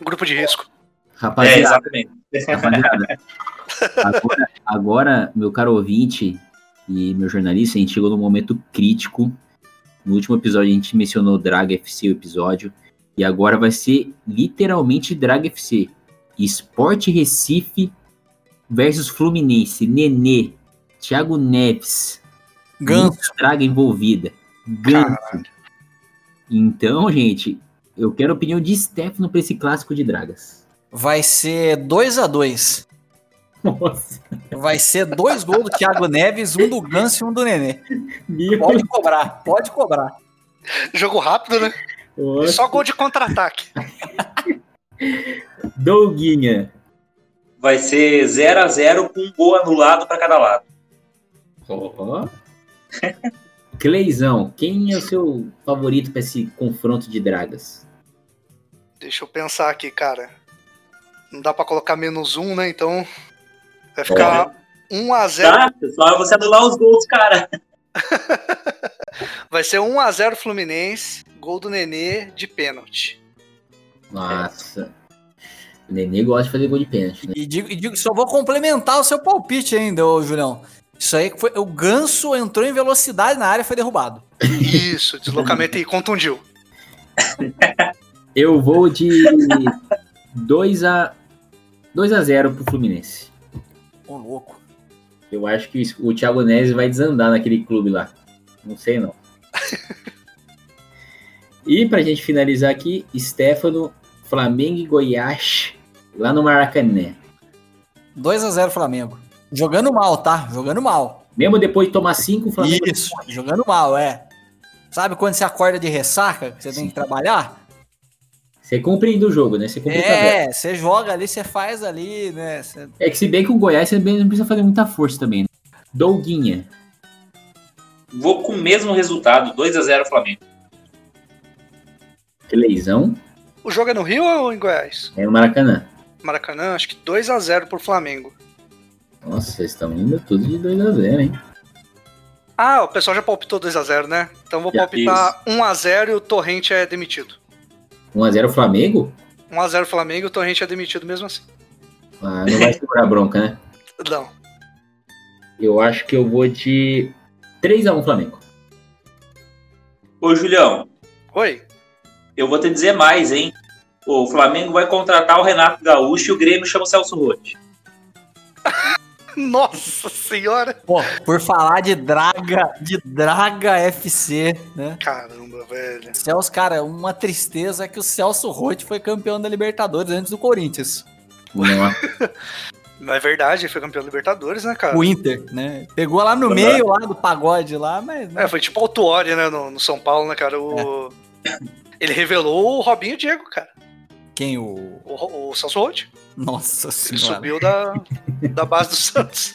Grupo de risco. É, Rapaziada, exatamente. rapaziada, [laughs] agora, agora, meu caro ouvinte e meu jornalista, a gente chegou num momento crítico. No último episódio a gente mencionou Drag FC o episódio. E agora vai ser literalmente Drag FC. Esporte Recife versus Fluminense. Nenê. Thiago Neves. Ganso. Draga envolvida. Ganso. Então, gente, eu quero a opinião de Stefano pra esse clássico de dragas. Vai ser 2 a 2 Nossa, Vai ser dois gols do Thiago Neves, um do Ganso e um do Nenê. meu Pode cobrar, pode cobrar. Jogo rápido, né? Deus. Só gol de contra-ataque. [laughs] Douguinha. Vai ser 0 a 0 com um gol anulado para cada lado. Ó. [laughs] Cleizão, quem é o seu favorito para esse confronto de dragas? Deixa eu pensar aqui, cara. Não dá pra colocar menos um, né? Então vai ficar 1 a 0 Tá? Só você anular os gols, cara. [laughs] Vai ser 1 a 0 Fluminense, gol do Nenê de pênalti. Nossa. O Nenê gosta de fazer gol de pênalti, né? E digo, e digo, só vou complementar o seu palpite ainda, ô Julião. Isso aí que foi. O Ganso entrou em velocidade na área e foi derrubado. Isso, deslocamento e contundiu. [laughs] Eu vou de 2 a 2 a 0 pro Fluminense. Ô, louco. Eu acho que o Thiago Neves vai desandar naquele clube lá. Não sei não. [laughs] e pra gente finalizar aqui, Stefano, Flamengo e Goiás, lá no Maracanã. 2 a 0 Flamengo. Jogando mal, tá? Jogando mal. Mesmo depois de tomar 5, o Flamengo. Isso, jogando mal, é. Sabe quando você acorda de ressaca, que você tem que trabalhar? Você compreende o jogo, né? Você tabela. É, você joga ali, você faz ali, né? Você- É que se bem que o Goiás você não precisa fazer muita força também. Né? Douguinha. Vou com o mesmo resultado, 2 a 0 Flamengo. Cleizão. O jogo é no Rio ou em Goiás? É no Maracanã. Maracanã, acho que 2 a 0 pro Flamengo. Nossa, vocês estão indo tudo de 2 a 0 hein? Ah, o pessoal já palpitou 2 a 0 né? Então vou Já palpitar 1 a 0 e o Torrente é demitido. 1x0 Flamengo? 1 a 0 Flamengo o Torrente é demitido mesmo assim. Ah, não vai segurar a bronca, né? [laughs] Não. Eu acho que eu vou de 3x1 Flamengo. Ô, Julião, Oi. eu vou te dizer mais, hein? O Flamengo vai contratar o Renato Gaúcho e o Grêmio chama o Celso Rotti. Nossa senhora. Pô, por falar de Draga, de Draga FC, né? Caramba, velho. Celso, cara, uma tristeza é que o Celso Rotti foi campeão da Libertadores antes do Corinthians. [laughs] Não é verdade, ele foi campeão da Libertadores, né, cara? O Inter, né? Pegou lá no Uhum. meio lá do pagode lá, mas. né? É, foi tipo Altuori, né, no, no São Paulo, né, cara? O... Ele revelou o Robinho Diego, cara. Quem o. O, o Celso Roth. Nossa Ele senhora. subiu da, da base do Santos.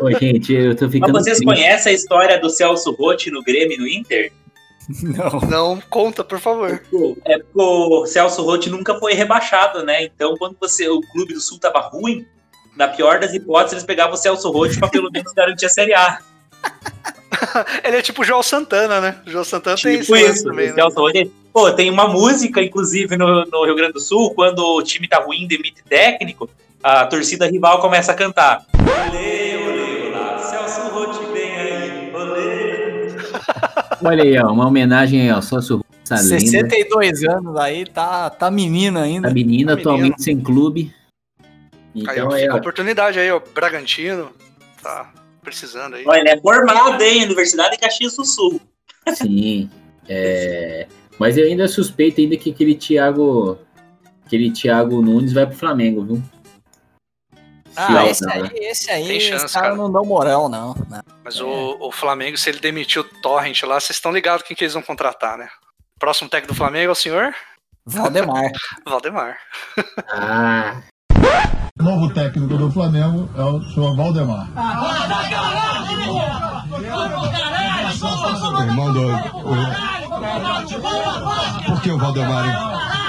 Ô, gente, eu tô Mas ficando. vocês triste. conhecem a história do Celso Rotti no Grêmio e no Inter? Não. Não conta, por favor. É porque o Celso Rotti nunca foi rebaixado, né? Então, quando você, o clube do Sul tava ruim, na pior das hipóteses, eles pegavam o Celso Rotti pra pelo menos garantir a Série A. [laughs] Ele é tipo o João Santana, né? O João Santana tem Tipo esse lance isso. também, o né? Celso Rotti. Pô, tem uma música, inclusive, no, no Rio Grande do Sul, quando o time tá ruim, demite técnico, a torcida rival começa a cantar. Olê, olê, olá, Celso Rotti vem aí, olê. [laughs] Olha aí, ó, uma homenagem aí, ó, sócio essa lenda. 62 anos aí, tá, tá menina ainda. A menina Tá atualmente menino. sem clube. Aí, Então ó, aí, fica a ó, oportunidade aí, ó. Bragantino. Tá precisando aí. Olha, ele é formado, hein? Universidade de Caxias do Sul. sim. [laughs] É... Mas eu ainda suspeito ainda que aquele Thiago. Aquele Thiago Nunes vai pro Flamengo, viu? Ah, esse né? aí, esse aí, Tem chance, os caras cara. não dão moral, não. né? Mas o, o Flamengo, se ele demitir o Torrent lá, vocês estão ligados quem que eles vão contratar, né? Próximo técnico do Flamengo é o senhor Valdemar. Valdemar. Ah, O novo técnico do Flamengo é o senhor Valdemar. Irmão do. Por que o Valdemar?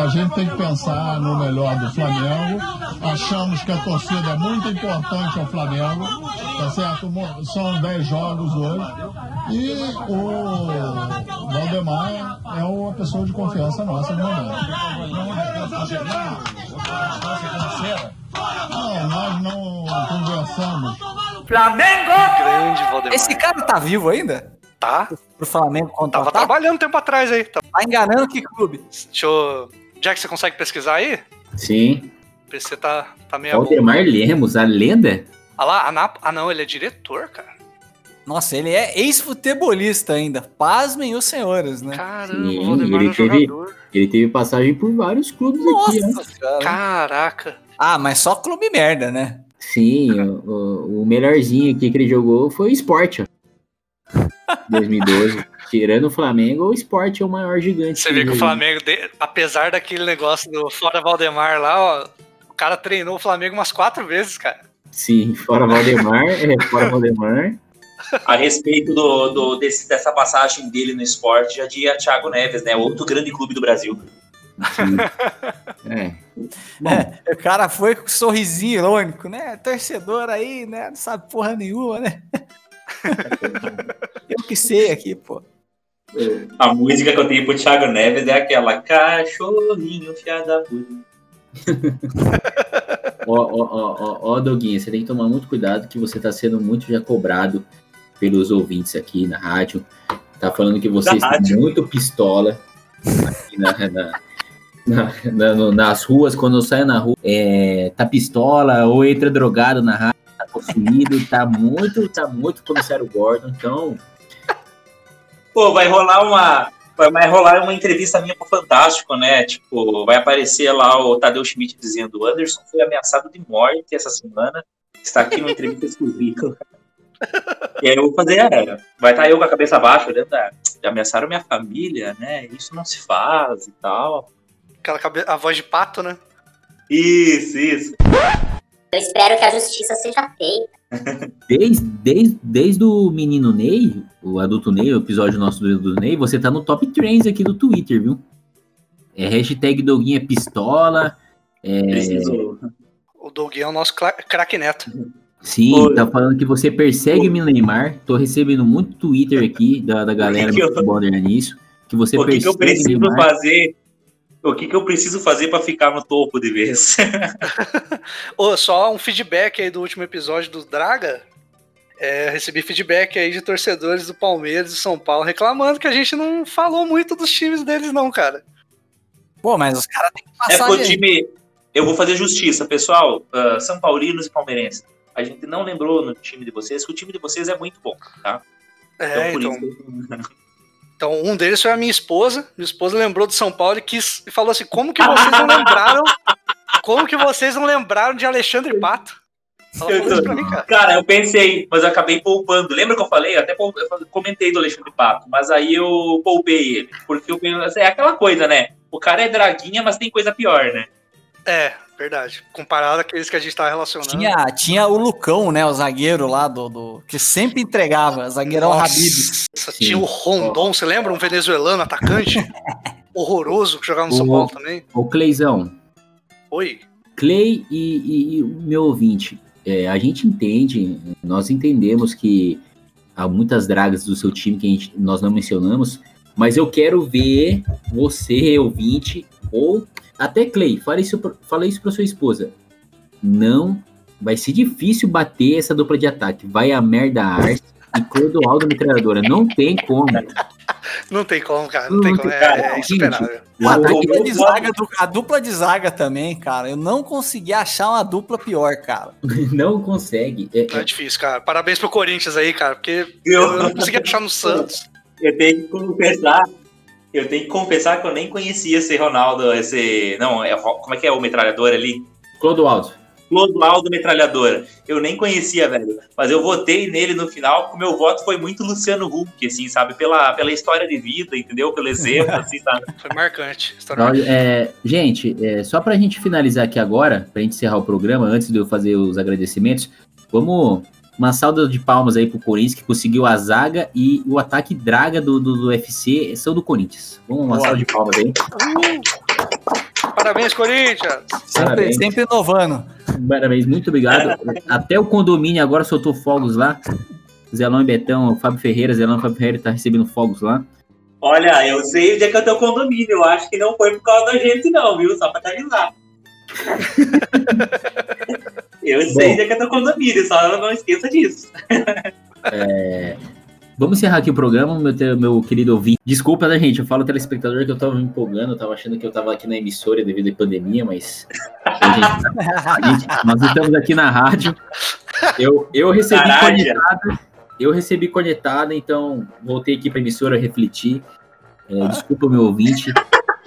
A gente tem que pensar no melhor do Flamengo. Achamos que a torcida é muito importante ao Flamengo. Tá certo? São 10 jogos hoje. E o Valdemar é uma pessoa de confiança nossa no momento. Não, nós não conversamos. Flamengo! Grande Valdemar. Esse cara tá vivo ainda? Tá. Pro Flamengo contratar? Tava trabalhando um tempo atrás aí. Tá Tá enganando que clube? Deixa eu... Jack, você consegue pesquisar aí? Sim. O PC tá, tá meio... bom. Valdemar Lemos, a lenda? Ah lá, a Nap... ah não, ele é diretor, cara. Nossa, ele é ex-futebolista ainda. Pasmem os senhores, né? Caramba, Sim, o Valdemar ele é um teve- jogador. Ele teve passagem por vários clubes aqui, né? Nossa, cara. Caraca. Ah, mas só clube merda, né? Sim, o, o- o melhorzinho aqui que ele jogou foi o Sport, ó. 2012. Tirando o Flamengo, o Sport é o maior gigante. Você vê que o Flamengo, de- apesar daquele negócio do fora Valdemar lá, ó, o cara treinou o Flamengo umas quatro vezes, cara. Sim, fora Valdemar, é, fora Valdemar. A respeito do, do- desse- dessa passagem dele no esporte, já diria Thiago Neves, né? Outro grande clube do Brasil. Sim. É. Bom, É, o cara foi com um sorrisinho irônico, né? Torcedor aí, né? Não sabe porra nenhuma, né? [laughs] Eu que sei aqui, pô. A música que eu tenho pro Thiago Neves é aquela cachorrinho fiada puta. [laughs] ó, ó, ó, ó, Doguinha, você tem que tomar muito cuidado que você tá sendo muito já cobrado pelos ouvintes aqui na rádio. Tá falando que você está muito pistola aqui na- na- na- na- nas ruas, quando eu saio na rua, é, tá pistola ou entra drogado na rádio, possuído, tá muito, tá muito comissário Gordon, então Pô, vai rolar uma. Vai, rolar uma entrevista minha pro Fantástico, né? Tipo, vai aparecer lá o Tadeu Schmidt dizendo: o Anderson foi ameaçado de morte essa semana. Está aqui numa entrevista exclusiva. [laughs] E aí eu vou fazer, é, vai estar eu com a cabeça baixa, olhando, ah, ameaçaram minha família, né? Isso não se faz e tal. Aquela cabe... a voz de pato, né? Isso, isso. Eu espero que a justiça seja feita. desde, desde, desde o menino Ney, o adulto Ney, o episódio nosso do adulto Ney, você tá no top trends aqui do Twitter, viu? É hashtag Doguinha Pistola. É, Preciso. O Doguinho é o nosso craque neto. sim, Oi. tá falando que você persegue o Neymar. Tô recebendo muito Twitter aqui da, da galera [laughs] que do eu- nisso. Que você O que, que eu preciso Neymar. fazer? O que, que eu preciso fazer pra ficar no topo de vez? [laughs] Ô, só um feedback aí do último episódio do Draga. É, recebi feedback aí de torcedores do Palmeiras e São Paulo reclamando que a gente não falou muito dos times deles, não, cara. Pô, mas os caras têm que É passar porque o time. Eu vou fazer justiça, pessoal. ah, São Paulinos e Palmeirenses. A gente não lembrou no time de vocês que o time de vocês é muito bom, tá? É, por então. [laughs] Então, um deles foi a minha esposa. Minha esposa lembrou do São Paulo e quis e falou assim: como que vocês não lembraram? Como que vocês não lembraram de Alexandre Pato? Eu mim, cara. Cara, eu pensei, mas eu acabei poupando. Lembra que eu falei? Eu até comentei do Alexandre Pato, mas aí eu poupei ele. Porque eu é aquela coisa, né? O cara é draguinha, mas tem coisa pior, né? É, verdade. Comparado àqueles que a gente tá relacionando. Tinha, tinha o Lucão, né? O zagueiro lá do. do- que sempre entregava, zagueirão Habib. Tinha o Rondon, você lembra? Um venezuelano atacante? [laughs] Horroroso que jogava no São O- Paulo também. Ô, Cleizão, Oi. Clay e, e- e o meu ouvinte, é, a gente entende, nós entendemos que há muitas dragas do seu time que a gente- nós não mencionamos, mas eu quero ver você, ouvinte, ou até Clay, fala isso, pra- fala isso para sua esposa. Não vai ser difícil bater essa dupla de ataque. Vai a merda Ars e Clodoaldo metralhadora. Não tem como. [laughs] Não tem como, cara. Não tem Não como. tem- É, cara, é. O A dupla, de zaga a dupla de zaga também, cara. Eu não consegui achar uma dupla pior, cara. [laughs] não consegue. É- Não é difícil, cara. Parabéns pro Corinthians aí, cara, porque Eu- eu não consegui achar no Santos. Eu tenho que confessar. Eu tenho que confessar que eu nem conhecia esse Ronaldo, esse. Não, é, como é que é o metralhador ali? Clodoaldo. Clodoaldo Metralhadora. Eu nem conhecia, velho. Mas eu votei nele no final, porque o meu voto foi muito Luciano Huck, assim, sabe? Pela, pela história de vida, entendeu? Pelo exemplo, [laughs] assim, sabe? Foi marcante. História Nós, é, gente, é, só pra gente finalizar aqui agora, pra gente encerrar o programa, antes de eu fazer os agradecimentos, vamos uma salda de palmas aí pro Corinthians, que conseguiu a zaga e o ataque draga do, do, do UFC são do Corinthians. Vamos, uma salda de palmas aí. Parabéns, Corinthians! Sempre, Parabéns. sempre inovando. Parabéns, muito obrigado. Até o condomínio agora soltou fogos lá. Zelão e Betão, o Fábio Ferreira, Zelão e Fábio Ferreira tá recebendo fogos lá. Olha, eu sei onde é que eu tenho condomínio. Eu acho que não foi por causa da gente, não, viu? Só pra te avisar. [laughs] eu sei onde é que eu tenho condomínio, só não esqueça disso. Vamos encerrar aqui o programa, meu, te- meu querido ouvinte. Desculpa, né, gente? Eu falo telespectador que eu tava me empolgando, eu tava achando que eu tava aqui na emissora devido à pandemia, mas. gente- gente- nós estamos aqui na rádio. Eu, eu recebi Caralho. conectado. Eu recebi conectado, então voltei aqui pra emissora refletir. É, desculpa, meu ouvinte.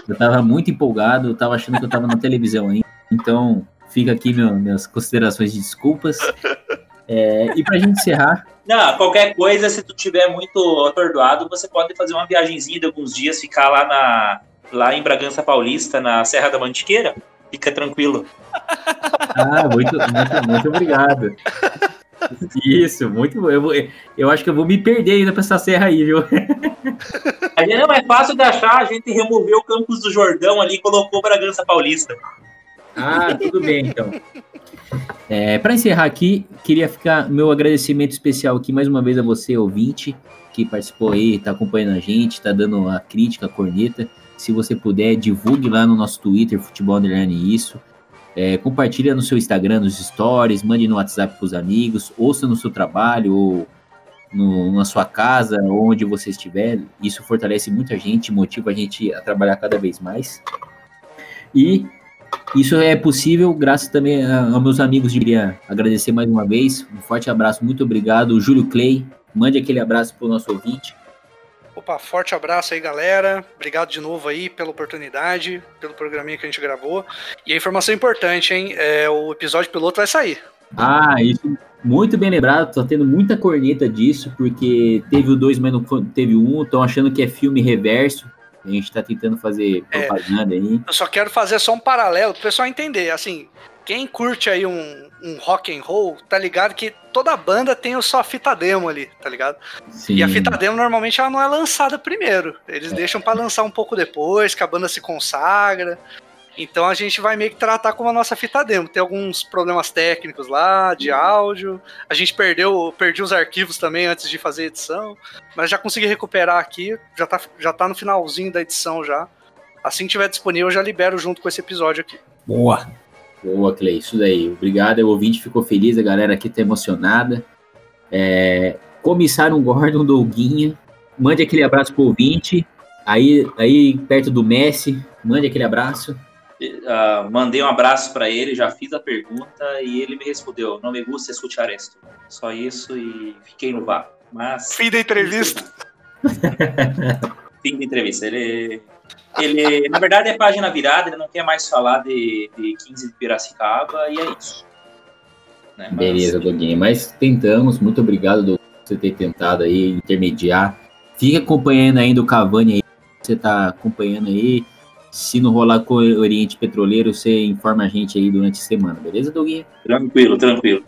Eu tava muito empolgado, eu tava achando que eu tava na televisão ainda. Então, fica aqui meu- minhas considerações de desculpas. É, e pra gente encerrar, Não, qualquer coisa, se tu tiver muito atordoado, você pode fazer uma viagenzinha de alguns dias, ficar lá na lá em Bragança Paulista, na Serra da Mantiqueira. Fica tranquilo. Ah, muito, muito, muito obrigado. Isso, muito bom. Eu, vou, eu acho que eu vou me perder ainda pra essa serra aí, viu? [laughs] A gente não é fácil de achar, a gente removeu o Campos do Jordão ali e colocou Bragança Paulista. Ah, tudo bem, então. É, para encerrar aqui, queria ficar meu agradecimento especial aqui mais uma vez a você, ouvinte, que participou aí, tá acompanhando a gente, tá dando a crítica, a corneta. Se você puder, divulgue lá no nosso Twitter, Futebol Underline Isso. É, compartilha no seu Instagram, nos stories, mande no WhatsApp pros amigos, ouça no seu trabalho ou no- na sua casa, onde você estiver. Isso fortalece muita gente, motiva a gente a trabalhar cada vez mais. E isso é possível graças também aos meus amigos. Queria agradecer mais uma vez. Um forte abraço, muito obrigado. Júlio Clay, mande aquele abraço para o nosso ouvinte. Opa, forte abraço aí, galera. Obrigado de novo aí pela oportunidade, pelo programinha que a gente gravou. E a informação importante, hein? É, o episódio piloto vai sair. Ah, isso muito bem lembrado. Tô tendo muita corneta disso, porque teve o 2, mas não teve o 1. Um, Estão achando que é filme reverso. A gente tá tentando fazer É. propaganda aí. Eu só quero fazer só um paralelo pro pessoal entender. Assim, quem curte aí um, um rock and roll, tá ligado que toda banda tem a sua fita demo ali, tá ligado? Sim. E a fita demo normalmente ela não é lançada primeiro. Eles deixam pra lançar um pouco depois, que a banda se consagra. Então a gente vai meio que tratar como a nossa fita demo. Tem alguns problemas técnicos lá, de áudio. A gente perdeu, perdi os arquivos também antes de fazer a edição. Mas já consegui recuperar aqui. Já tá, já tá no finalzinho da edição já. Assim que tiver disponível, eu já libero junto com esse episódio aqui. Boa. Boa, Clay, isso daí. Obrigado. O ouvinte ficou feliz, a galera aqui tá emocionada. É, comissário Gordon, Douguinha, mande aquele abraço pro ouvinte. Aí, aí perto do Messi, mande aquele abraço. Ah, mandei um abraço pra ele, já fiz a pergunta e ele me respondeu: Não me gusta escuchar esto. Só isso e fiquei no VAR. Mas. Fim da entrevista. [laughs] Fim da entrevista. Ele, ele, na verdade, é página virada, ele não quer mais falar de, de 15 de Piracicaba e é isso. Né? Mas- Beleza, Doguinha. Mas tentamos. Muito obrigado, Doguinha, por você ter tentado aí intermediar. Fica acompanhando ainda o Cavani aí. Você tá acompanhando aí. Se não rolar com o Oriente Petroleiro, você informa a gente aí durante a semana, beleza, Doguinha? Tranquilo, tranquilo.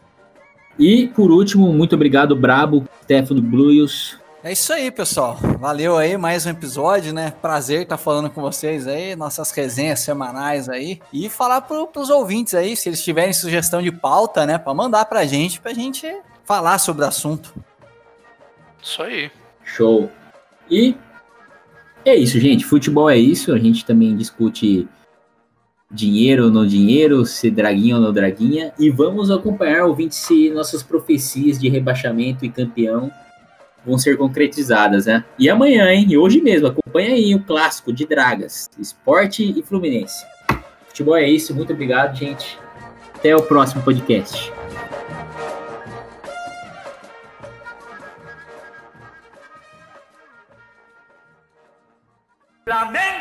E por último, muito obrigado, Brabo, Stefano Bluios. É isso aí, pessoal. Valeu aí, mais um episódio, né? Prazer estar falando com vocês aí, nossas resenhas semanais aí. E falar pro, pros ouvintes aí, se eles tiverem sugestão de pauta, né? Pra mandar pra gente, pra gente falar sobre o assunto. Isso aí. Show. E é isso, gente. Futebol é isso. A gente também discute dinheiro ou não dinheiro, se draguinha ou não draguinha. E vamos acompanhar, ouvinte, se nossas profecias de rebaixamento e campeão vão ser concretizadas, né? E amanhã, hein? E hoje mesmo, acompanha aí o clássico de Dragas, Esporte e Fluminense. Futebol é isso. Muito obrigado, gente. Até o próximo podcast. Flamengo